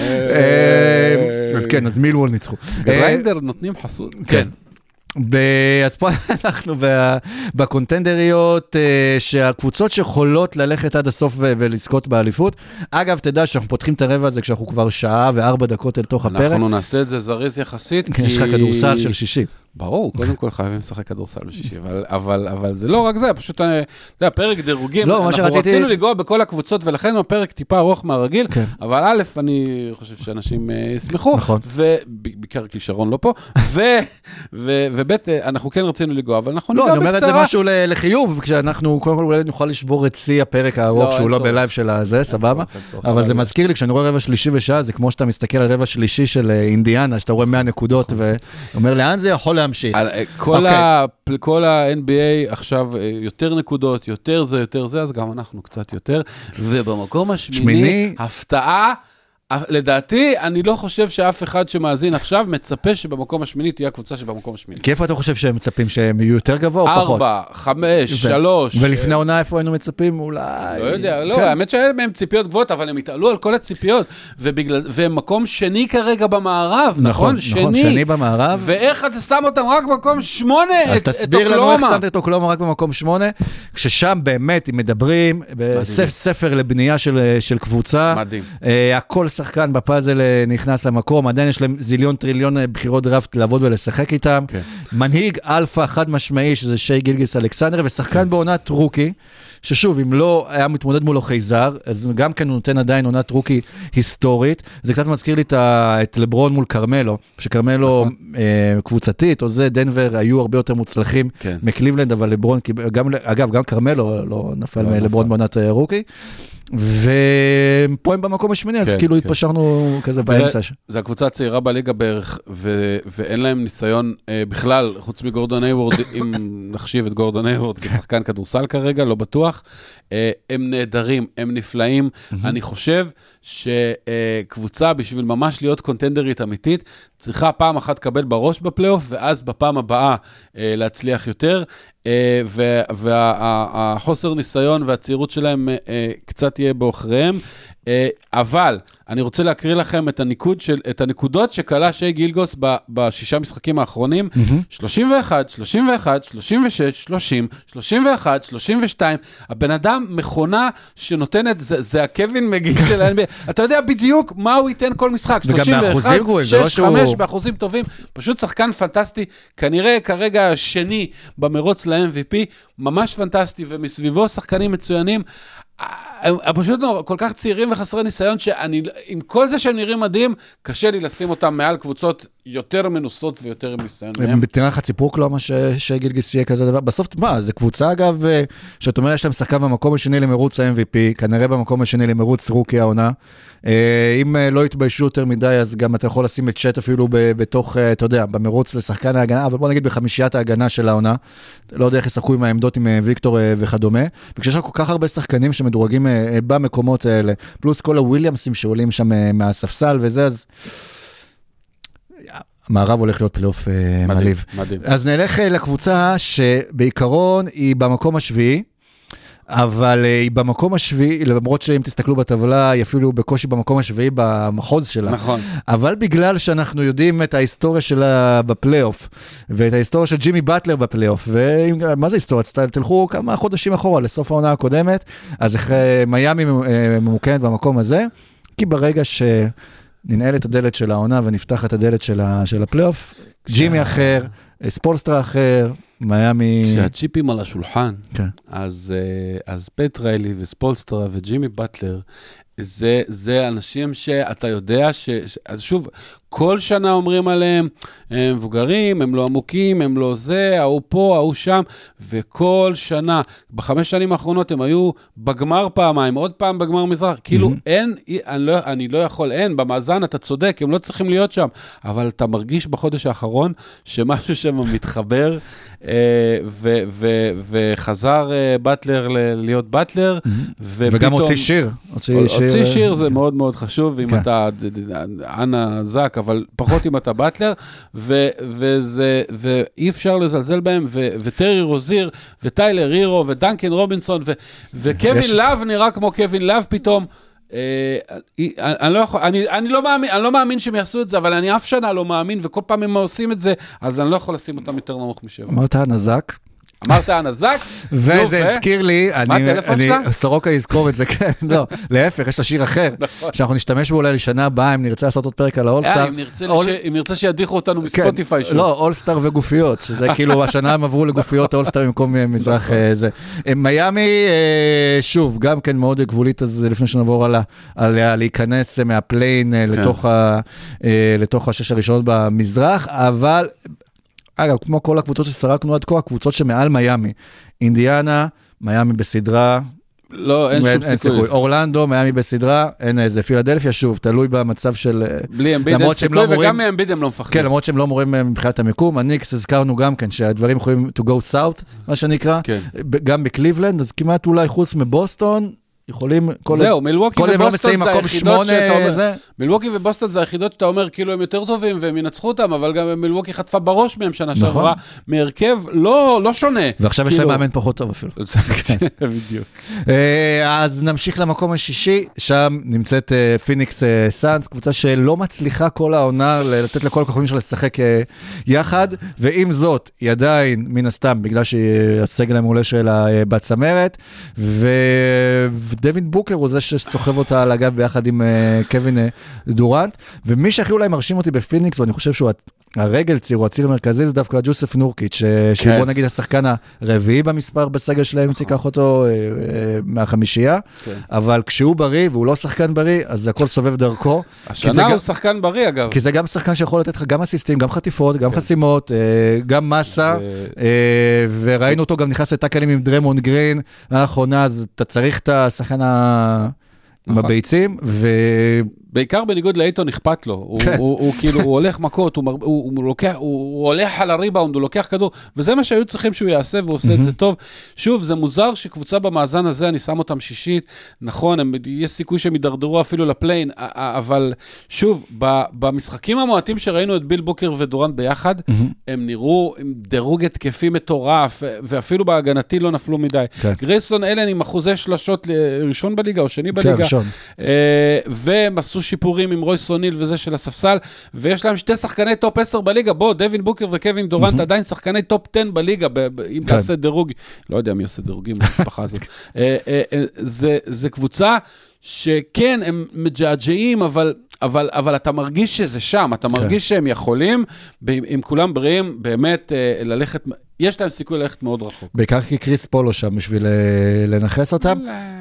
S4: אה, אז כן, אז מילוול ניצחו. אה,
S1: גריינדר נותנים חסות.
S4: כן. ב- אז פה אנחנו בקונטנדריות, אה, שהקבוצות שיכולות ללכת עד הסוף ולזכות באליפות. אגב, תדע שאנחנו פותחים את הרבע הזה כשאנחנו כבר שעה וארבע דקות אל תוך הפרק.
S1: אנחנו נעשה את זה זריז יחסית,
S4: כן, יש לך כדורסל של שישי.
S1: ברור, קודם כל חייבים לשחק כדורסל בשישי, אבל, אבל, אבל זה לא רק זה, פשוט, אה, אתה יודע, פרק דירוגים,
S4: לא,
S1: אנחנו
S4: שרציתי-
S1: רצינו לנגוע בכל הקבוצות, ולכן הפרק טיפה ארוך מהרגיל,
S4: כן.
S1: אבל א', אני חושב שאנשים אה, ישמחו,
S4: נכון.
S1: ובעיקר כי שרון לא פה, ו- ו- וב', אה, אנחנו כן רצינו לנגוע, אבל אנחנו
S4: לא,
S1: ניגע
S4: אני אומר את זה
S1: בקצרה.
S4: משהו לחיוב, כשאנחנו קודם כל אולי נוכל לשבור את שיא הפרק הארוך,
S1: לא,
S4: שהוא לא. בלייב של הזה, סבבה? אבל זה מזכיר לי, כשאני רואה רבע שלישי בשעה, זה כמו שאתה מסתכל על רבע שלישי של אינדיאנה, שאתה רואה 100 נקודות, ואומר, לאן זה יכול להמשיך?
S1: על, אה, כל,
S4: אוקיי.
S1: ה, כל ה-NBA עכשיו אה, יותר נקודות, יותר זה, יותר זה, אז גם אנחנו קצת יותר. ובמקום השמיני,
S4: שמיני.
S1: הפתעה. אה, לדעתי, אני לא חושב שאף אחד שמאזין עכשיו מצפה שבמקום השמיני תהיה הקבוצה שבמקום השמיני.
S4: כי איפה אתה חושב שהם מצפים שהם יהיו יותר גבוה או פחות?
S1: ארבע, חמש, שלוש.
S4: ולפני העונה איפה היינו מצפים? אולי...
S1: לא יודע, לא,
S4: כן.
S1: האמת שהיה מהם ציפיות גבוהות, אבל הם התעלו על כל הציפיות, והם מקום שני כרגע במערב, נכון?
S4: נכון, נכון, שני במערב.
S1: ואיך אתה שם אותם רק במקום שמונה,
S4: אז
S1: את, את
S4: תסביר לנו איך? שמת את אוקלאומה רק במקום שמונה, כששם באמת, אם מדברים, בספר לבנייה של, קבוצה,
S1: מדהים.
S4: אה, הכל שחקן בפאזל אה, נכנס למקום, עדיין יש להם זיליון טריליון אה, בחירות דראפט לעבוד ולשחק איתם.
S1: כן.
S4: מנהיג אלפא חד משמעי, שזה שי גילגיס אלכסנדר, ושחקן בעונת רוקי, ששוב, אם לא היה מתמודד מולו חייזר, אז גם כן הוא נותן עדיין עונת רוקי היסטורית. זה קצת מזכיר לי את, לברון מול כרמלו, שכרמלו אה, קבוצתית, או זה, דנבר היו הרבה יותר מוצלחים
S1: כן.
S4: מקליבלנד, אבל לברון, גם, אגב, גם כרמלו לא נפל
S1: לא נפל
S4: מלברון. בעונת רוקי. ופה הם במקום השמיני, אז
S1: כן,
S4: כאילו
S1: כן.
S4: התפשרנו כזה באמצע.
S1: זו הקבוצה הצעירה בליגה בערך, ו- ואין להם ניסיון אה, בכלל, חוץ מגורדון היוורד, אם נחשיב את גורדון היוורד כשחקן כדורסל כרגע, לא בטוח. אה, הם נהדרים, הם נפלאים. אני חושב שקבוצה, בשביל ממש להיות קונטנדרית אמיתית, צריכה פעם אחת לקבל בראש בפלייאוף, ואז בפעם הבאה אה, להצליח יותר. והחוסר ניסיון והצעירות שלהם אה, אה, קצת יהיה בעוכריהם. אה, אבל אני רוצה להקריא לכם את, הניקוד של, את הנקודות שכלה שי גילגוס ב, בשישה משחקים האחרונים. 31, 31, 36, 30, 31, 32. הבן אדם מכונה שנותנת, זה, זה הקווין מגיל של ה-NBA. אתה יודע בדיוק מה הוא ייתן כל משחק.
S4: וגם
S1: 31,
S4: באחוזים גבוהים, זה לא
S1: 6,
S4: שהוא-
S1: 5, באחוזים טובים. פשוט שחקן פנטסטי, כנראה כרגע השני במרוץ ל-MVP, ממש פנטסטי, ומסביבו שחקנים מצוינים. הם הם פשוט נורא- כל כך צעירים וחסרי ניסיון, שאני, עם כל זה שהם נראים מדהים, קשה לי לשים אותם מעל קבוצות יותר מנוסות ויותר עם ניסיון מהם.
S4: תראה לך ציפוק לא מה שגילגיס יהיה כזה דבר. בסוף, מה, זה קבוצה אגב, אה, שאת אומרת, יש להם שחקן במקום השני למרוץ ה-MVP, כנראה במקום השני למרוץ רוקי העונה. אה, אם אה, לא יתביישו יותר מדי, אז גם אתה יכול לשים את צ'אט אפילו בתוך, אתה יודע, במרוץ לשחקן ההגנה, אבל בוא נגיד בחמישיית ההגנה של העונה. לא יודע איך ישחקו עם העמדות עם ויקטור וכדומה. וכשיש לך כל כך הרבה שחקנים שמדורגים במקומות האלה, פלוס כל הוויליאמסים שעולים שם אה, מהספסל וזה, אז... המערב הולך להיות פלייאוף אה, מעליב.
S1: מדהים.
S4: אז נלך אה, לקבוצה שבעיקרון היא במקום השביעי, אבל אה, היא במקום השביעי, למרות שאם תסתכלו בטבלה, היא אפילו בקושי במקום השביעי במחוז שלה.
S1: נכון.
S4: אבל בגלל שאנחנו יודעים את ההיסטוריה שלה בפלייאוף, ואת ההיסטוריה של ג'ימי באטלר בפלייאוף, ומה זה היסטוריה? תלכו כמה חודשים אחורה, לסוף העונה הקודמת, אז אה, מיאמי אה, ממוקמת במקום הזה, כי ברגע שננעל את הדלת של העונה ונפתח את הדלת של, ה, של הפלייאוף, ג'ימי אחר, אה, ספולסטרה אחר, מיאמי...
S1: כשהצ'יפים על השולחן,
S4: כן.
S1: אז, אה, אז פט ריילי וספולסטרה וג'ימי באטלר, זה, זה אנשים שאתה יודע ש... שוב, כל שנה אומרים עליהם, הם מבוגרים, הם לא עמוקים, הם לא זה, ההוא פה, ההוא שם, וכל שנה, בחמש שנים האחרונות הם היו בגמר פעמיים, עוד פעם בגמר מזרח, כאילו אין, אני לא, אני לא יכול, אין, במאזן אתה צודק, הם לא צריכים להיות שם, אבל אתה מרגיש בחודש האחרון שמשהו שם מתחבר, אה, ו, ו, וחזר אה, באטלר להיות באטלר, ופתאום...
S4: וגם הוציא שיר. הוציא
S1: הוציא שיר זה מאוד מאוד חשוב, אם
S4: כן.
S1: אתה אנה זק, אבל פחות אם אתה באטלר, ו- וזה, ואי אפשר לזלזל בהם, ו- וטרי רוזיר, וטיילר הירו, ודנקן רובינסון, ו- וקווין
S4: יש-
S1: לאב נראה כמו קווין לאב פתאום. אה, אני, אני, לא יכול, אני, אני, לא מאמין, אני לא מאמין שהם יעשו את זה, אבל אני אף שנה לא מאמין, וכל פעם הם עושים את זה, אז אני לא יכול לשים אותם יותר נמוך משבע.
S4: אמרת אנה זק,
S1: אמרת אנה זק? נו,
S4: וזה? הזכיר לי, אני,
S1: הטלפון
S4: אני,
S1: שלה?
S4: סורוקה יזכור את זה, כן, לא, להפך, יש לה שיר אחר,
S1: נכון.
S4: שאנחנו נשתמש בו אולי לשנה הבאה, אם נרצה לעשות עוד פרק על האולסטאר.
S1: אה, אם נרצה
S4: אול-
S1: לש- אם נרצה שידיחו אותנו מספוטיפיי שוב.
S4: לא, אולסטאר וגופיות, שזה כאילו, השנה הם עברו לגופיות אולסטאר במקום אה, מזרח אה, זה. מיאמי, שוב, גם כן מאוד גבולית, אז לפני שנעבור על עליה, להיכנס מהפליין
S1: כן.
S4: לתוך השש הראשונות במזרח, אבל, אגב, כמו כל הקבוצות שסרקנו עד כה, הקבוצות שמעל מיאמי, אינדיאנה, מיאמי בסדרה,
S1: לא, אין שום סיכוי.
S4: אורלנדו, מיאמי בסדרה, אין איזה פילדלפיה, שוב, תלוי במצב של... אה,
S1: בלי אמביד אין סיכוי,
S4: לא אמורים-
S1: וגם מאמביד הם לא מפחדים.
S4: כן, למרות שהם לא אמורים אה, מבחינת המיקום, הניקס הזכרנו גם כן שהדברים יכולים to go south, מה שנקרא,
S1: כן.
S4: גם בקליבלנד, אז כמעט אולי חוץ מבוסטון, יכולים... כל
S1: זהו, מילווקי
S4: לא
S1: ובוסטון
S4: מסיימים
S1: זה היחידות שאתה אומר...
S4: זה...
S1: מילווקי ובוסטון זה היחידות שאתה אומר, כאילו הם יותר טובים והם ינצחו אותם, אבל גם מילווקי חטפה בראש מהם שנה
S4: נכון.
S1: שעברה, מהרכב לא לא שונה.
S4: ועכשיו יש
S1: כאילו-
S4: להם מאמן פחות טוב אפילו.
S1: בדיוק.
S4: אה, אז נמשיך למקום השישי, שם נמצאת אה, פיניקס אה, סאנס, קבוצה שלא מצליחה כל העונה לתת לכל הכוכבים שלה לשחק אה, יחד, ועם זאת, היא עדיין, מן הסתם, בגלל שהסגל המעולה שלה אה, בצמרת, ו- ודווין בוקר הוא זה שסוחב אותה על הגב ביחד עם אה, קווין אה, דורנט, ומי שהכי אולי מרשים אותי בפיניקס, ואני חושב שהוא... הרגל ציר או הציר המרכזי זה דווקא יוסוף נורקיץ', ש- שהוא
S1: כן.
S4: בוא נגיד השחקן הרביעי במספר בסגל שלהם, אם תיקח אותו אה, אה, מהחמישייה,
S1: כן.
S4: אבל כשהוא בריא והוא לא שחקן בריא, אז הכל סובב דרכו.
S1: השנה
S4: גם-
S1: הוא שחקן בריא, אגב.
S4: כי זה גם שחקן שיכול לתת לך גם אסיסטים, גם חטיפות, גם חסימות, אה, גם מסה,
S1: זה-
S4: אה, וראינו אותו גם נכנס לטאקלים עם דריימונד גרין, לאחרונה, אז אתה צריך את השחקן ה... עם
S1: נכון.
S4: הביצים, ו...
S1: בעיקר בניגוד לאייטון אכפת לו, הוא,
S4: כן.
S1: הוא, הוא כאילו, הוא הולך מכות, הוא, מר, הוא, הוא, לוקח, הוא, הוא הולך על הריבאונד, הוא לוקח כדור, וזה מה שהיו צריכים שהוא יעשה, והוא עושה את זה טוב. שוב, זה מוזר שקבוצה במאזן הזה, אני שם אותם שישית, נכון, הם, יש סיכוי שהם יידרדרו אפילו לפליין, אבל שוב, ב, במשחקים המועטים שראינו את ביל בוקר ודורנט ביחד, הם נראו עם דירוג התקפי מטורף, ואפילו בהגנתי לא נפלו מדי.
S4: כן.
S1: גרייסון אלן עם אחוזי שלשות ראשון בליגה או שני
S4: כן,
S1: בליגה.
S4: ראשון.
S1: אה, והם עשו שיפורים עם רויס אוניל וזה של הספסל, ויש להם שתי שחקני top 10 בליגה, בוא, דווין בוקר וקווין דורנט עדיין שחקני top 10 בליגה, ב- ב- אם
S4: כן.
S1: תעשה דירוג, לא יודע מי עושה דירוגים במשפחה הזאת. אה, אה, אה, זה- זה קבוצה שכן, הם מג'עג'עים, אבל... אבל, אבל אתה מרגיש שזה שם, אתה מרגיש שהם יכולים, אם כולם בריאים, באמת ללכת, יש להם סיכוי ללכת מאוד רחוק.
S4: בעיקר כי קריס פול לא שם בשביל אה, לנכס אותם,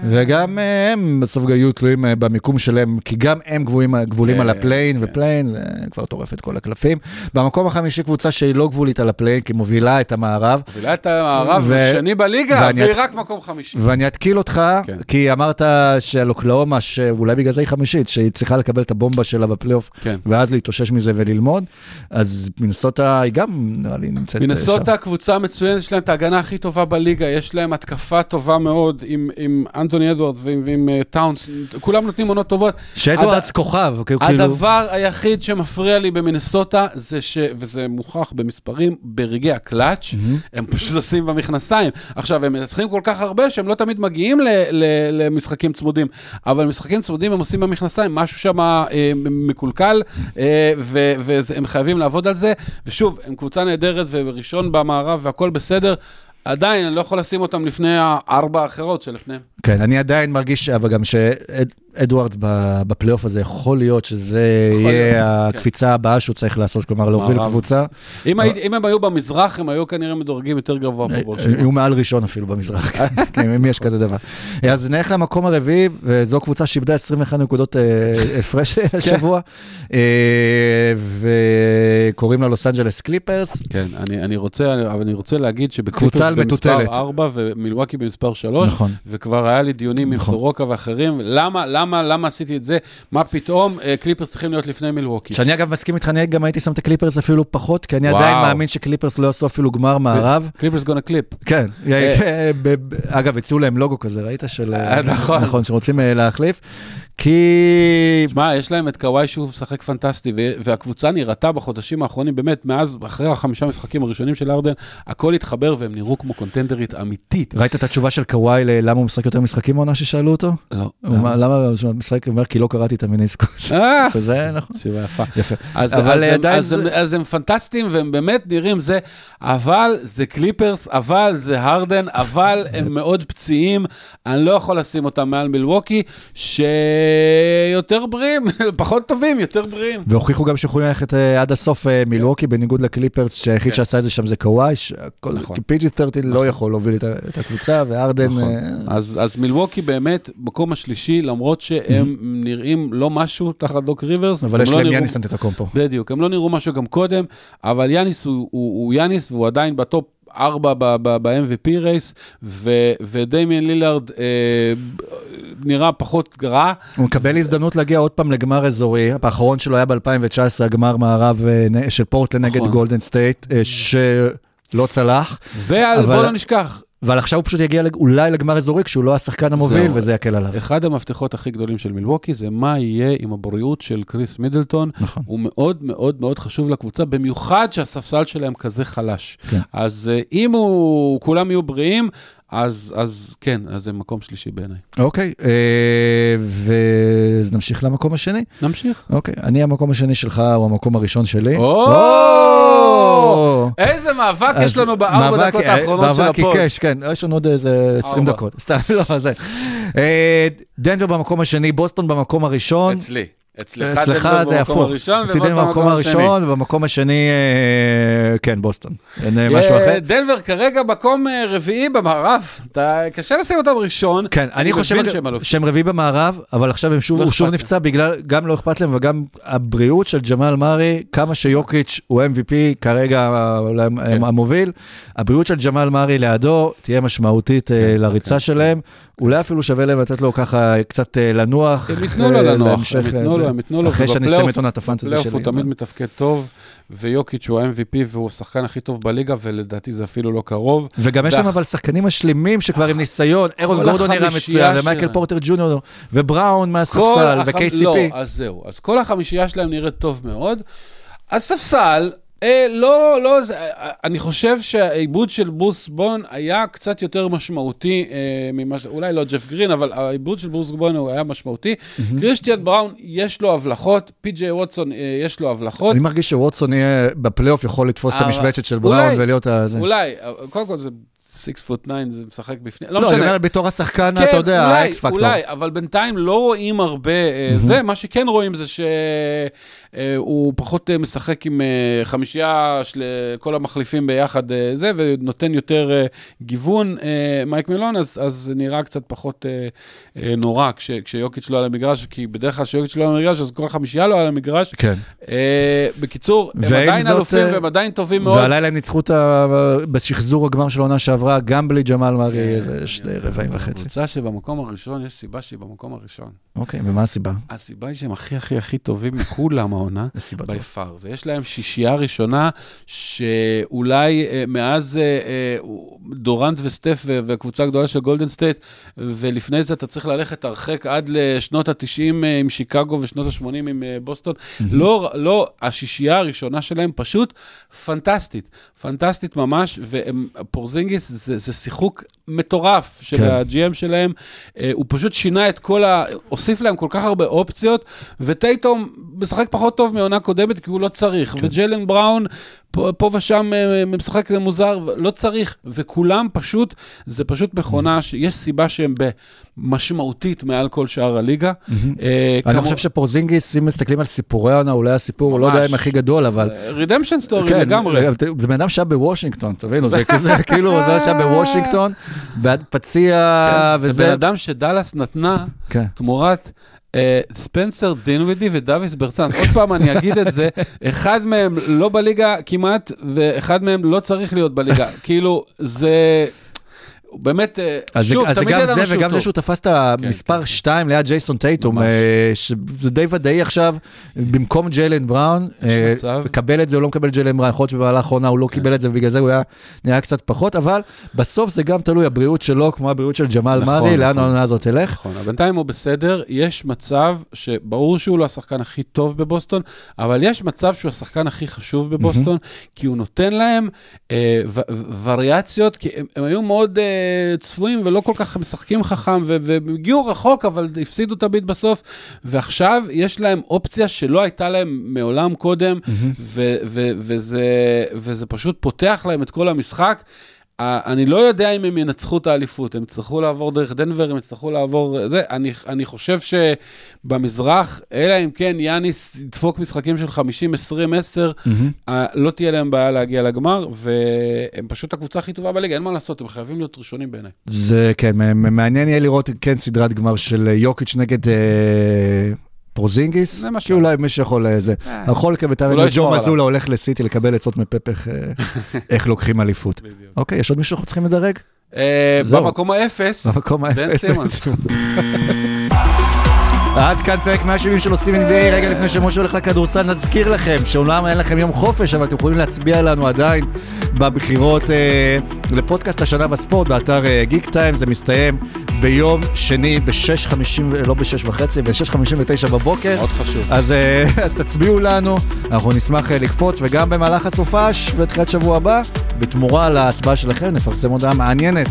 S4: וגם אה, הם בסוף גם יהיו תלויים אה, במיקום שלהם, כי גם הם גבולים, גבולים
S1: כן,
S4: על ה play-in,
S1: כן.
S4: ו play-in זה כבר טורף את כל הקלפים. במקום החמישי קבוצה שהיא לא גבולית על ה play-in, כי מובילה את המערב,
S1: מובילה את המערב
S4: ו-
S1: שני בליגה,
S4: ואני
S1: והיא
S4: את-
S1: רק מקום חמישי.
S4: ואני אתקיל אותך,
S1: כן.
S4: כי אמרת שעל אוקלהומה, שאולי בגלל זה היא חמישית, שהיא צריכה לקבל את הבומבה שלה בפלייאוף,
S1: כן.
S4: ואז להתאושש מזה וללמוד, אז מנסוטה היא גם, נראה לי, נמצאת שם.
S1: קבוצה מצוינת, יש להם את ההגנה הכי טובה בליגה, יש להם התקפה טובה מאוד עם, עם אנטוני אדוארדס ועם, ועם uh, טאונס, כולם נותנים עונות טובות.
S4: שאדוארדס כוכב, כאילו,
S1: הדבר היחיד שמפריע לי במינסוטה זה ש... וזה מוכח במספרים, ברגעי הקלאץ', הם פשוט עושים במכנסיים. עכשיו, הם מנצחים כל כך הרבה שהם לא תמיד מגיעים ל... ל... למשחקים צמודים, אבל משחקים צמודים הם עושים במכנסיים, משהו שם אה, מקולקל, אה. והם חייבים לעבוד על זה. ושוב, הם קבוצה נהדרת וראשון במערב והכל בסדר. עדיין, אני לא יכול לשים אותם לפני הארבע האחרות שלפניהם.
S4: כן, אני עדיין מרגיש, אבל גם אדוארדס בפלייאוף הזה, יכול להיות שזה
S1: יכול
S4: יהיה
S1: להיות, כן.
S4: הקפיצה הבאה שהוא צריך לעשות, כלומר להוביל. קבוצה.
S1: אם הם היו במזרח, הם היו כנראה מדורגים יותר גבוה פה ברשימה.
S4: הוא מעל ראשון אפילו במזרח, כן, אם יש כזה דבר. אז נלך למקום הרביעי, וזו קבוצה שאיבדה 21 נקודות אה, הפרש
S1: כן.
S4: השבוע, אה, וקוראים לה לוס אנג'לס קליפרס.
S1: כן, אני, אני רוצה, אבל אני רוצה להגיד
S4: קבוצה
S1: שבקליפרס
S4: על
S1: במספר
S4: מטוטלת.
S1: 4 ומילואקי במספר 3,
S4: נכון.
S1: וכבר היה לי דיונים עם
S4: נכון.
S1: סורוקה ואחרים, למה, למה, למה עשיתי את זה? מה פתאום אה, קליפרס צריכים להיות לפני מילואקי?
S4: שאני אגב מסכים איתך, אני גם הייתי שם את הקליפרס אפילו פחות, כי אני
S1: וואו.
S4: עדיין מאמין שקליפרס לא יעשו אפילו גמר מערב.
S1: קליפרס gonna clip.
S4: כן,
S1: אה.
S4: אה, אגב, הציעו להם לוגו כזה, ראית? של...
S1: נכון.
S4: נכון, שרוצים להחליף. כי...
S1: שמע, יש להם את קוואי שהוא משחק פנטסטי, והקבוצה נראתה בחודשים האחרונים, באמת, מאז, אחרי החמישה משחקים הראשונים של ארדן, הכל התחבר והם נראו כמו קונטנדרית אמיתית.
S4: ראית את התשובה של קוואי ללמה הוא משחק יותר משחקים מהעונה ששאלו אותו?
S1: לא.
S4: למה הוא משחק? הוא אומר, כי לא קראתי את המיניסקוס.
S1: אה,
S4: שזה נכון.
S1: תשובה יפה.
S4: יפה.
S1: אז, הם,
S4: עדיין
S1: אז,
S4: זה-
S1: הם, אז הם פנטסטיים והם באמת נראים זה, אבל זה קליפרס, אבל זה הרדן, אבל הם מאוד פציעים, אני לא יכול לשים אותם מעל מילווקי, שיותר בריאים, פחות טובים, יותר בריאים.
S4: והוכיחו גם שיכולים ללכת אה, עד הסוף אה, מילווקי, בניגוד לקליפרס, שהיחיד
S1: כן.
S4: שעשה את זה שם זה קוואי, שהכל-
S1: נכון.
S4: כי פיג'י 13 לא יכול להוביל את הקבוצה, והרדן...
S1: נכון. אז, אז מילווקי באמת מקום השלישי, למרות שהם נראים לא משהו תחת דוק ריברס.
S4: אבל יש להם יאניס אנטטוקומפו.
S1: בדיוק, הם לא נראו משהו גם קודם, אבל יאניס הוא, הוא, הוא יאניס והוא עדיין ב top 4 ב-MVP race, ו- ודמיין לילארד אה, נראה פחות רע.
S4: הוא מקבל הזדמנות להגיע עוד פעם לגמר אזורי, האחרון שלו היה ב-2019, הגמר מערב אה, של פורטלנד נגד
S1: נכון.
S4: גולדן סטייט, אה, שלא צלח,
S1: ובוא
S4: אבל-
S1: לא נשכח,
S4: אבל עכשיו הוא פשוט יגיע אולי לגמר אזורי כשהוא לא השחקן המוביל,
S1: זהו.
S4: וזה יקל עליו.
S1: אחד המפתחות הכי גדולים של מילווקי זה מה יהיה עם הבריאות של קריס מידלטון.
S4: נכון.
S1: הוא מאוד מאוד מאוד חשוב לקבוצה, במיוחד שהספסל שלהם כזה חלש.
S4: כן.
S1: אז אה, אם הוא, כולם יהיו בריאים, אז, אז כן, אז זה מקום שלישי בעיניי.
S4: אוקיי, אה, ונמשיך למקום השני.
S1: נמשיך.
S4: אוקיי, אני המקום השני שלך, הוא המקום הראשון שלי.
S1: או! איזה מאבק
S4: אז
S1: יש לנו בארבע
S4: מאבק,
S1: דקות
S4: אה,
S1: האחרונות של
S4: מאבק
S1: הפוד.
S4: עיקש, כן, יש לנו עוד איזה 20
S1: ארבע.
S4: דקות. סתם, לא, זה. אה, דנבר במקום השני, בוסטון במקום הראשון.
S1: אצלי. אצלך
S4: אצלך זה הפוך. אצלי דנבר במקום. הראשון, ובמקום השני, אה, כן, בוסטון. אין אה, משהו אחר.
S1: דנבר כרגע מקום אה, רביעי במערב. אתה- קשה לשים אותם ראשון.
S4: כן, אני חושב
S1: מבין
S4: אגב,
S1: שהם
S4: רביעי במערב, אבל עכשיו הם שוב,
S1: לא
S4: הוא שוב נפצע בגלל, גם לא אכפת להם וגם הבריאות של ג'מאל מארי, כמה שיוקיץ' הוא MVP כרגע
S1: כן.
S4: המוביל, הבריאות של ג'מאל מארי לידו תהיה משמעותית אה,
S1: כן,
S4: לריצה
S1: כן,
S4: שלהם, אולי אפילו שווה להם לתת לו ככה קצת לנוח.
S1: הם ייתנו לו לנוח, הם ייתנו לו. הם ייתנו לו.
S4: אחרי שאני אסיים את עונת הפנטזי
S1: בפלייאוף
S4: שלי.
S1: הוא תמיד מתפקד טוב, ויוקיץ' הוא ה-MVP והוא השחקן הכי טוב בליגה, ולדעתי זה אפילו לא קרוב.
S4: וגם יש להם אבל שחקנים משלימים שכבר עם ניסיון, אירון גורדון נראה מצוין, ומייקל. פורטר ג'וניור, ובראון מהספסל, ו-KCP.
S1: לא, אז זהו. אז כל החמישייה שלהם נראית טוב מאוד. הספסל, לא, לא, זה, אה, אני חושב שהעיבוד של ברוס בון היה קצת יותר משמעותי אה, ממה ש... אולי לא ג'ף גרין, אבל העיבוד של ברוס בון הוא היה משמעותי. קריסטיאן בראון, יש לו הבלחות, פי.ג'יי ווטסון, אה, יש לו הבלחות.
S4: אני מרגיש שווטסון יהיה בפלייאוף יכול לתפוס את
S1: אבל-
S4: המשבצת של בראון ולהיות ה...
S1: אולי, אה, קודם כל זה 6 פוט 9, זה משחק בפנים, לא
S4: לא, אני
S1: משנה.
S4: אומר בתור השחקן,
S1: כן,
S4: אתה יודע, האקס פקטור.
S1: אולי, אבל בינתיים לא רואים הרבה אה, זה, מה שכן רואים זה שהוא פחות אה, משחק עם אה, חמישייה של כל המחליפים ביחד אה, זה, ונותן יותר אה, גיוון, אה, מייק מילון, אז, אז זה נראה קצת פחות אה, אה, נורא כש, כשיוקיץ' לא על המגרש, כי בדרך כלל כשיוקיץ' לא על המגרש, אז כל החמישייה לא על המגרש.
S4: כן.
S1: אה, בקיצור, הם עדיין אלופים
S4: אה,
S1: והם עדיין טובים מאוד.
S4: והלילה הם ניצחו. בשחזור הגמר של העונה שעברה, גם בלי ג'מאל מארי, איזה שני רבעים וחצי.
S1: קבוצה שבמקום הראשון, יש סיבה שהיא במקום הראשון.
S4: אוקיי, ומה הסיבה?
S1: הסיבה היא שהם הכי הכי הכי טובים מכולם העונה,
S4: טובה.
S1: פאר, ויש להם שישייה ראשונה שאולי אה, מאז אה, אה, דורנט וסטף והקבוצה הגדולה של גולדן סטייט, ולפני זה אתה צריך ללכת הרחק עד לשנות ה-90 עם שיקגו ושנות ה-80 עם בוסטון. לא, לא, השישייה הראשונה שלהם פשוט פנטסטית, פנטסטית ממש, ופורזינגיס זה, זה שיחוק מטורף של
S4: כן.
S1: ה-GM שלהם, אה, הוא פשוט שינה את כל ה... הוסיף להם כל כך הרבה אופציות, וטייטום משחק פחות טוב מעונה קודמת כי הוא לא צריך, וג'לן בראון פה, פה ושם אה, משחק מוזר, לא צריך, וכולם פשוט, זה פשוט מכונה שיש סיבה שהם משמעותית מעל כל שאר הליגה. אה,
S4: אני חושב שפורזינגיס, אם מסתכלים על סיפורי העונה, אולי הסיפור, הוא לא יודע. אם הכי גדול, אבל...
S1: redemption story
S4: כן,
S1: לגמרי.
S4: זה בן אדם שהיה בוושינגטון, תבינו, זה כזה, כאילו, זה שהיה בוושינגטון, פציע
S1: כן, זה
S4: וזה.
S1: בן אדם שדאלאס נתנה
S4: כן.
S1: תמורת אה, ספנסר דינווידי ודוויס ברצנס. עוד פעם אני אגיד את זה, אחד מהם לא בליגה כמעט, ואחד מהם לא צריך להיות בליגה. כאילו, זה... באמת, אה,
S4: אז זה-
S1: שוב,
S4: אז זה
S1: תמיד
S4: גם
S1: ידענו
S4: זה
S1: שהוא
S4: וגם זה
S1: טוב.
S4: שהוא תפס את המספר 2 ליד ג'ייסון טייטום,
S1: ממש.
S4: אה, שזה די ודאי עכשיו, במקום ג'יילן בראון, אה. מקבל את זה או לא מקבל ג'יילן בראון, יכול להיות שבמהלך העונה הוא לא קיבל את זה ובגלל זה הוא היה נראה קצת פחות, אבל בסוף זה גם תלוי הבריאות שלו כמו הבריאות של ג'מאל
S1: נכון,
S4: מארי, לאן
S1: נכון.
S4: העונה הזאת תלך.
S1: נכון, בינתיים הוא בסדר, יש מצב שברור שהוא לא השחקן הכי טוב בבוסטון, אבל יש מצב שהוא השחקן הכי חשוב בבוסטון, כי הוא נותן להם אה, וריאציות, כי הם, הם היו מאוד אה, צפויים ולא כל כך משחקים חכם, והם הגיעו רחוק, אבל הפסידו תמיד בסוף, ועכשיו יש להם אופציה שלא הייתה להם מעולם קודם, ו- ו- וזה, וזה פשוט פותח להם את כל המשחק. אה, אני לא יודע אם הם ינצחו את האליפות, הם יצטרכו לעבור דרך דנבר, הם יצטרכו לעבור... זה, אני, אני חושב שבמזרח, אלא אם כן יאניס ידפוק משחקים של 50, 20, 10, אה, לא תהיה להם בעיה להגיע לגמר, והם פשוט הקבוצה הכי טובה בליגה, אין מה לעשות, הם חייבים להיות ראשונים בעיניי.
S4: זה כן, מעניין יהיה לראות כן סדרת גמר של יוקיץ' נגד אה, פרוזינגיס, כי אולי מי שיכול אה, זה.
S1: אה.
S4: יכול כבתאר
S1: הוא לא
S4: ג'ו. מזולה הולך לסיטי לקבל עצות מפפך אה, איך לוקחים אליפות. אוקיי, יש עוד מישהו שאנחנו צריכים לדרג?
S1: אה. במקום האפס, בן. סימונס.
S4: עד כאן פרק 170 של עושים NBA, רגע לפני שמשה הולך לכדורסל, נזכיר לכם שאומנם אין לכם יום חופש, אבל אתם יכולים להצביע לנו עדיין בבחירות אה, לפודקאסט השנה בספורט, באתר אה, גיק טיים, זה מסתיים ביום שני ב-6.50, לא ב-6.5, ב-6.59 בבוקר.
S1: מאוד חשוב.
S4: אז, אה, אז תצביעו לנו, אנחנו נשמח אה, לקפוץ, וגם במהלך הסופש ותחילת שבוע הבא, בתמורה להצבעה שלכם, נפרסם הודעה מעניינת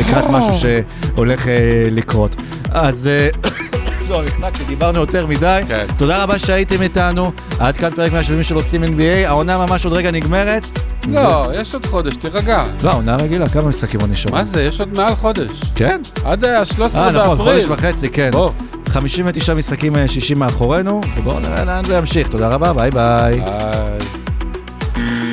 S4: לקראת משהו שהולך אה, לקרות. אז... אה, זוהר נחנק כי דיברנו יותר מדי.
S1: כן.
S4: תודה רבה שהייתם איתנו. עד כאן פרק 170 של עושים NBA. העונה ממש עוד רגע נגמרת.
S1: לא, יש עוד חודש, תירגע.
S4: לא, העונה רגילה, כמה משחקים עוד נשארו?
S1: מה זה, יש עוד מעל חודש.
S4: כן?
S1: עד ה-13
S4: אה, נכון, חודש
S1: באפריל.
S4: וחצי, כן.
S1: בוא.
S4: 59 משחקים, אה, 60 מאחורינו, ובואו נראה לאן זה ימשיך. תודה רבה, ביי ביי.
S1: ביי.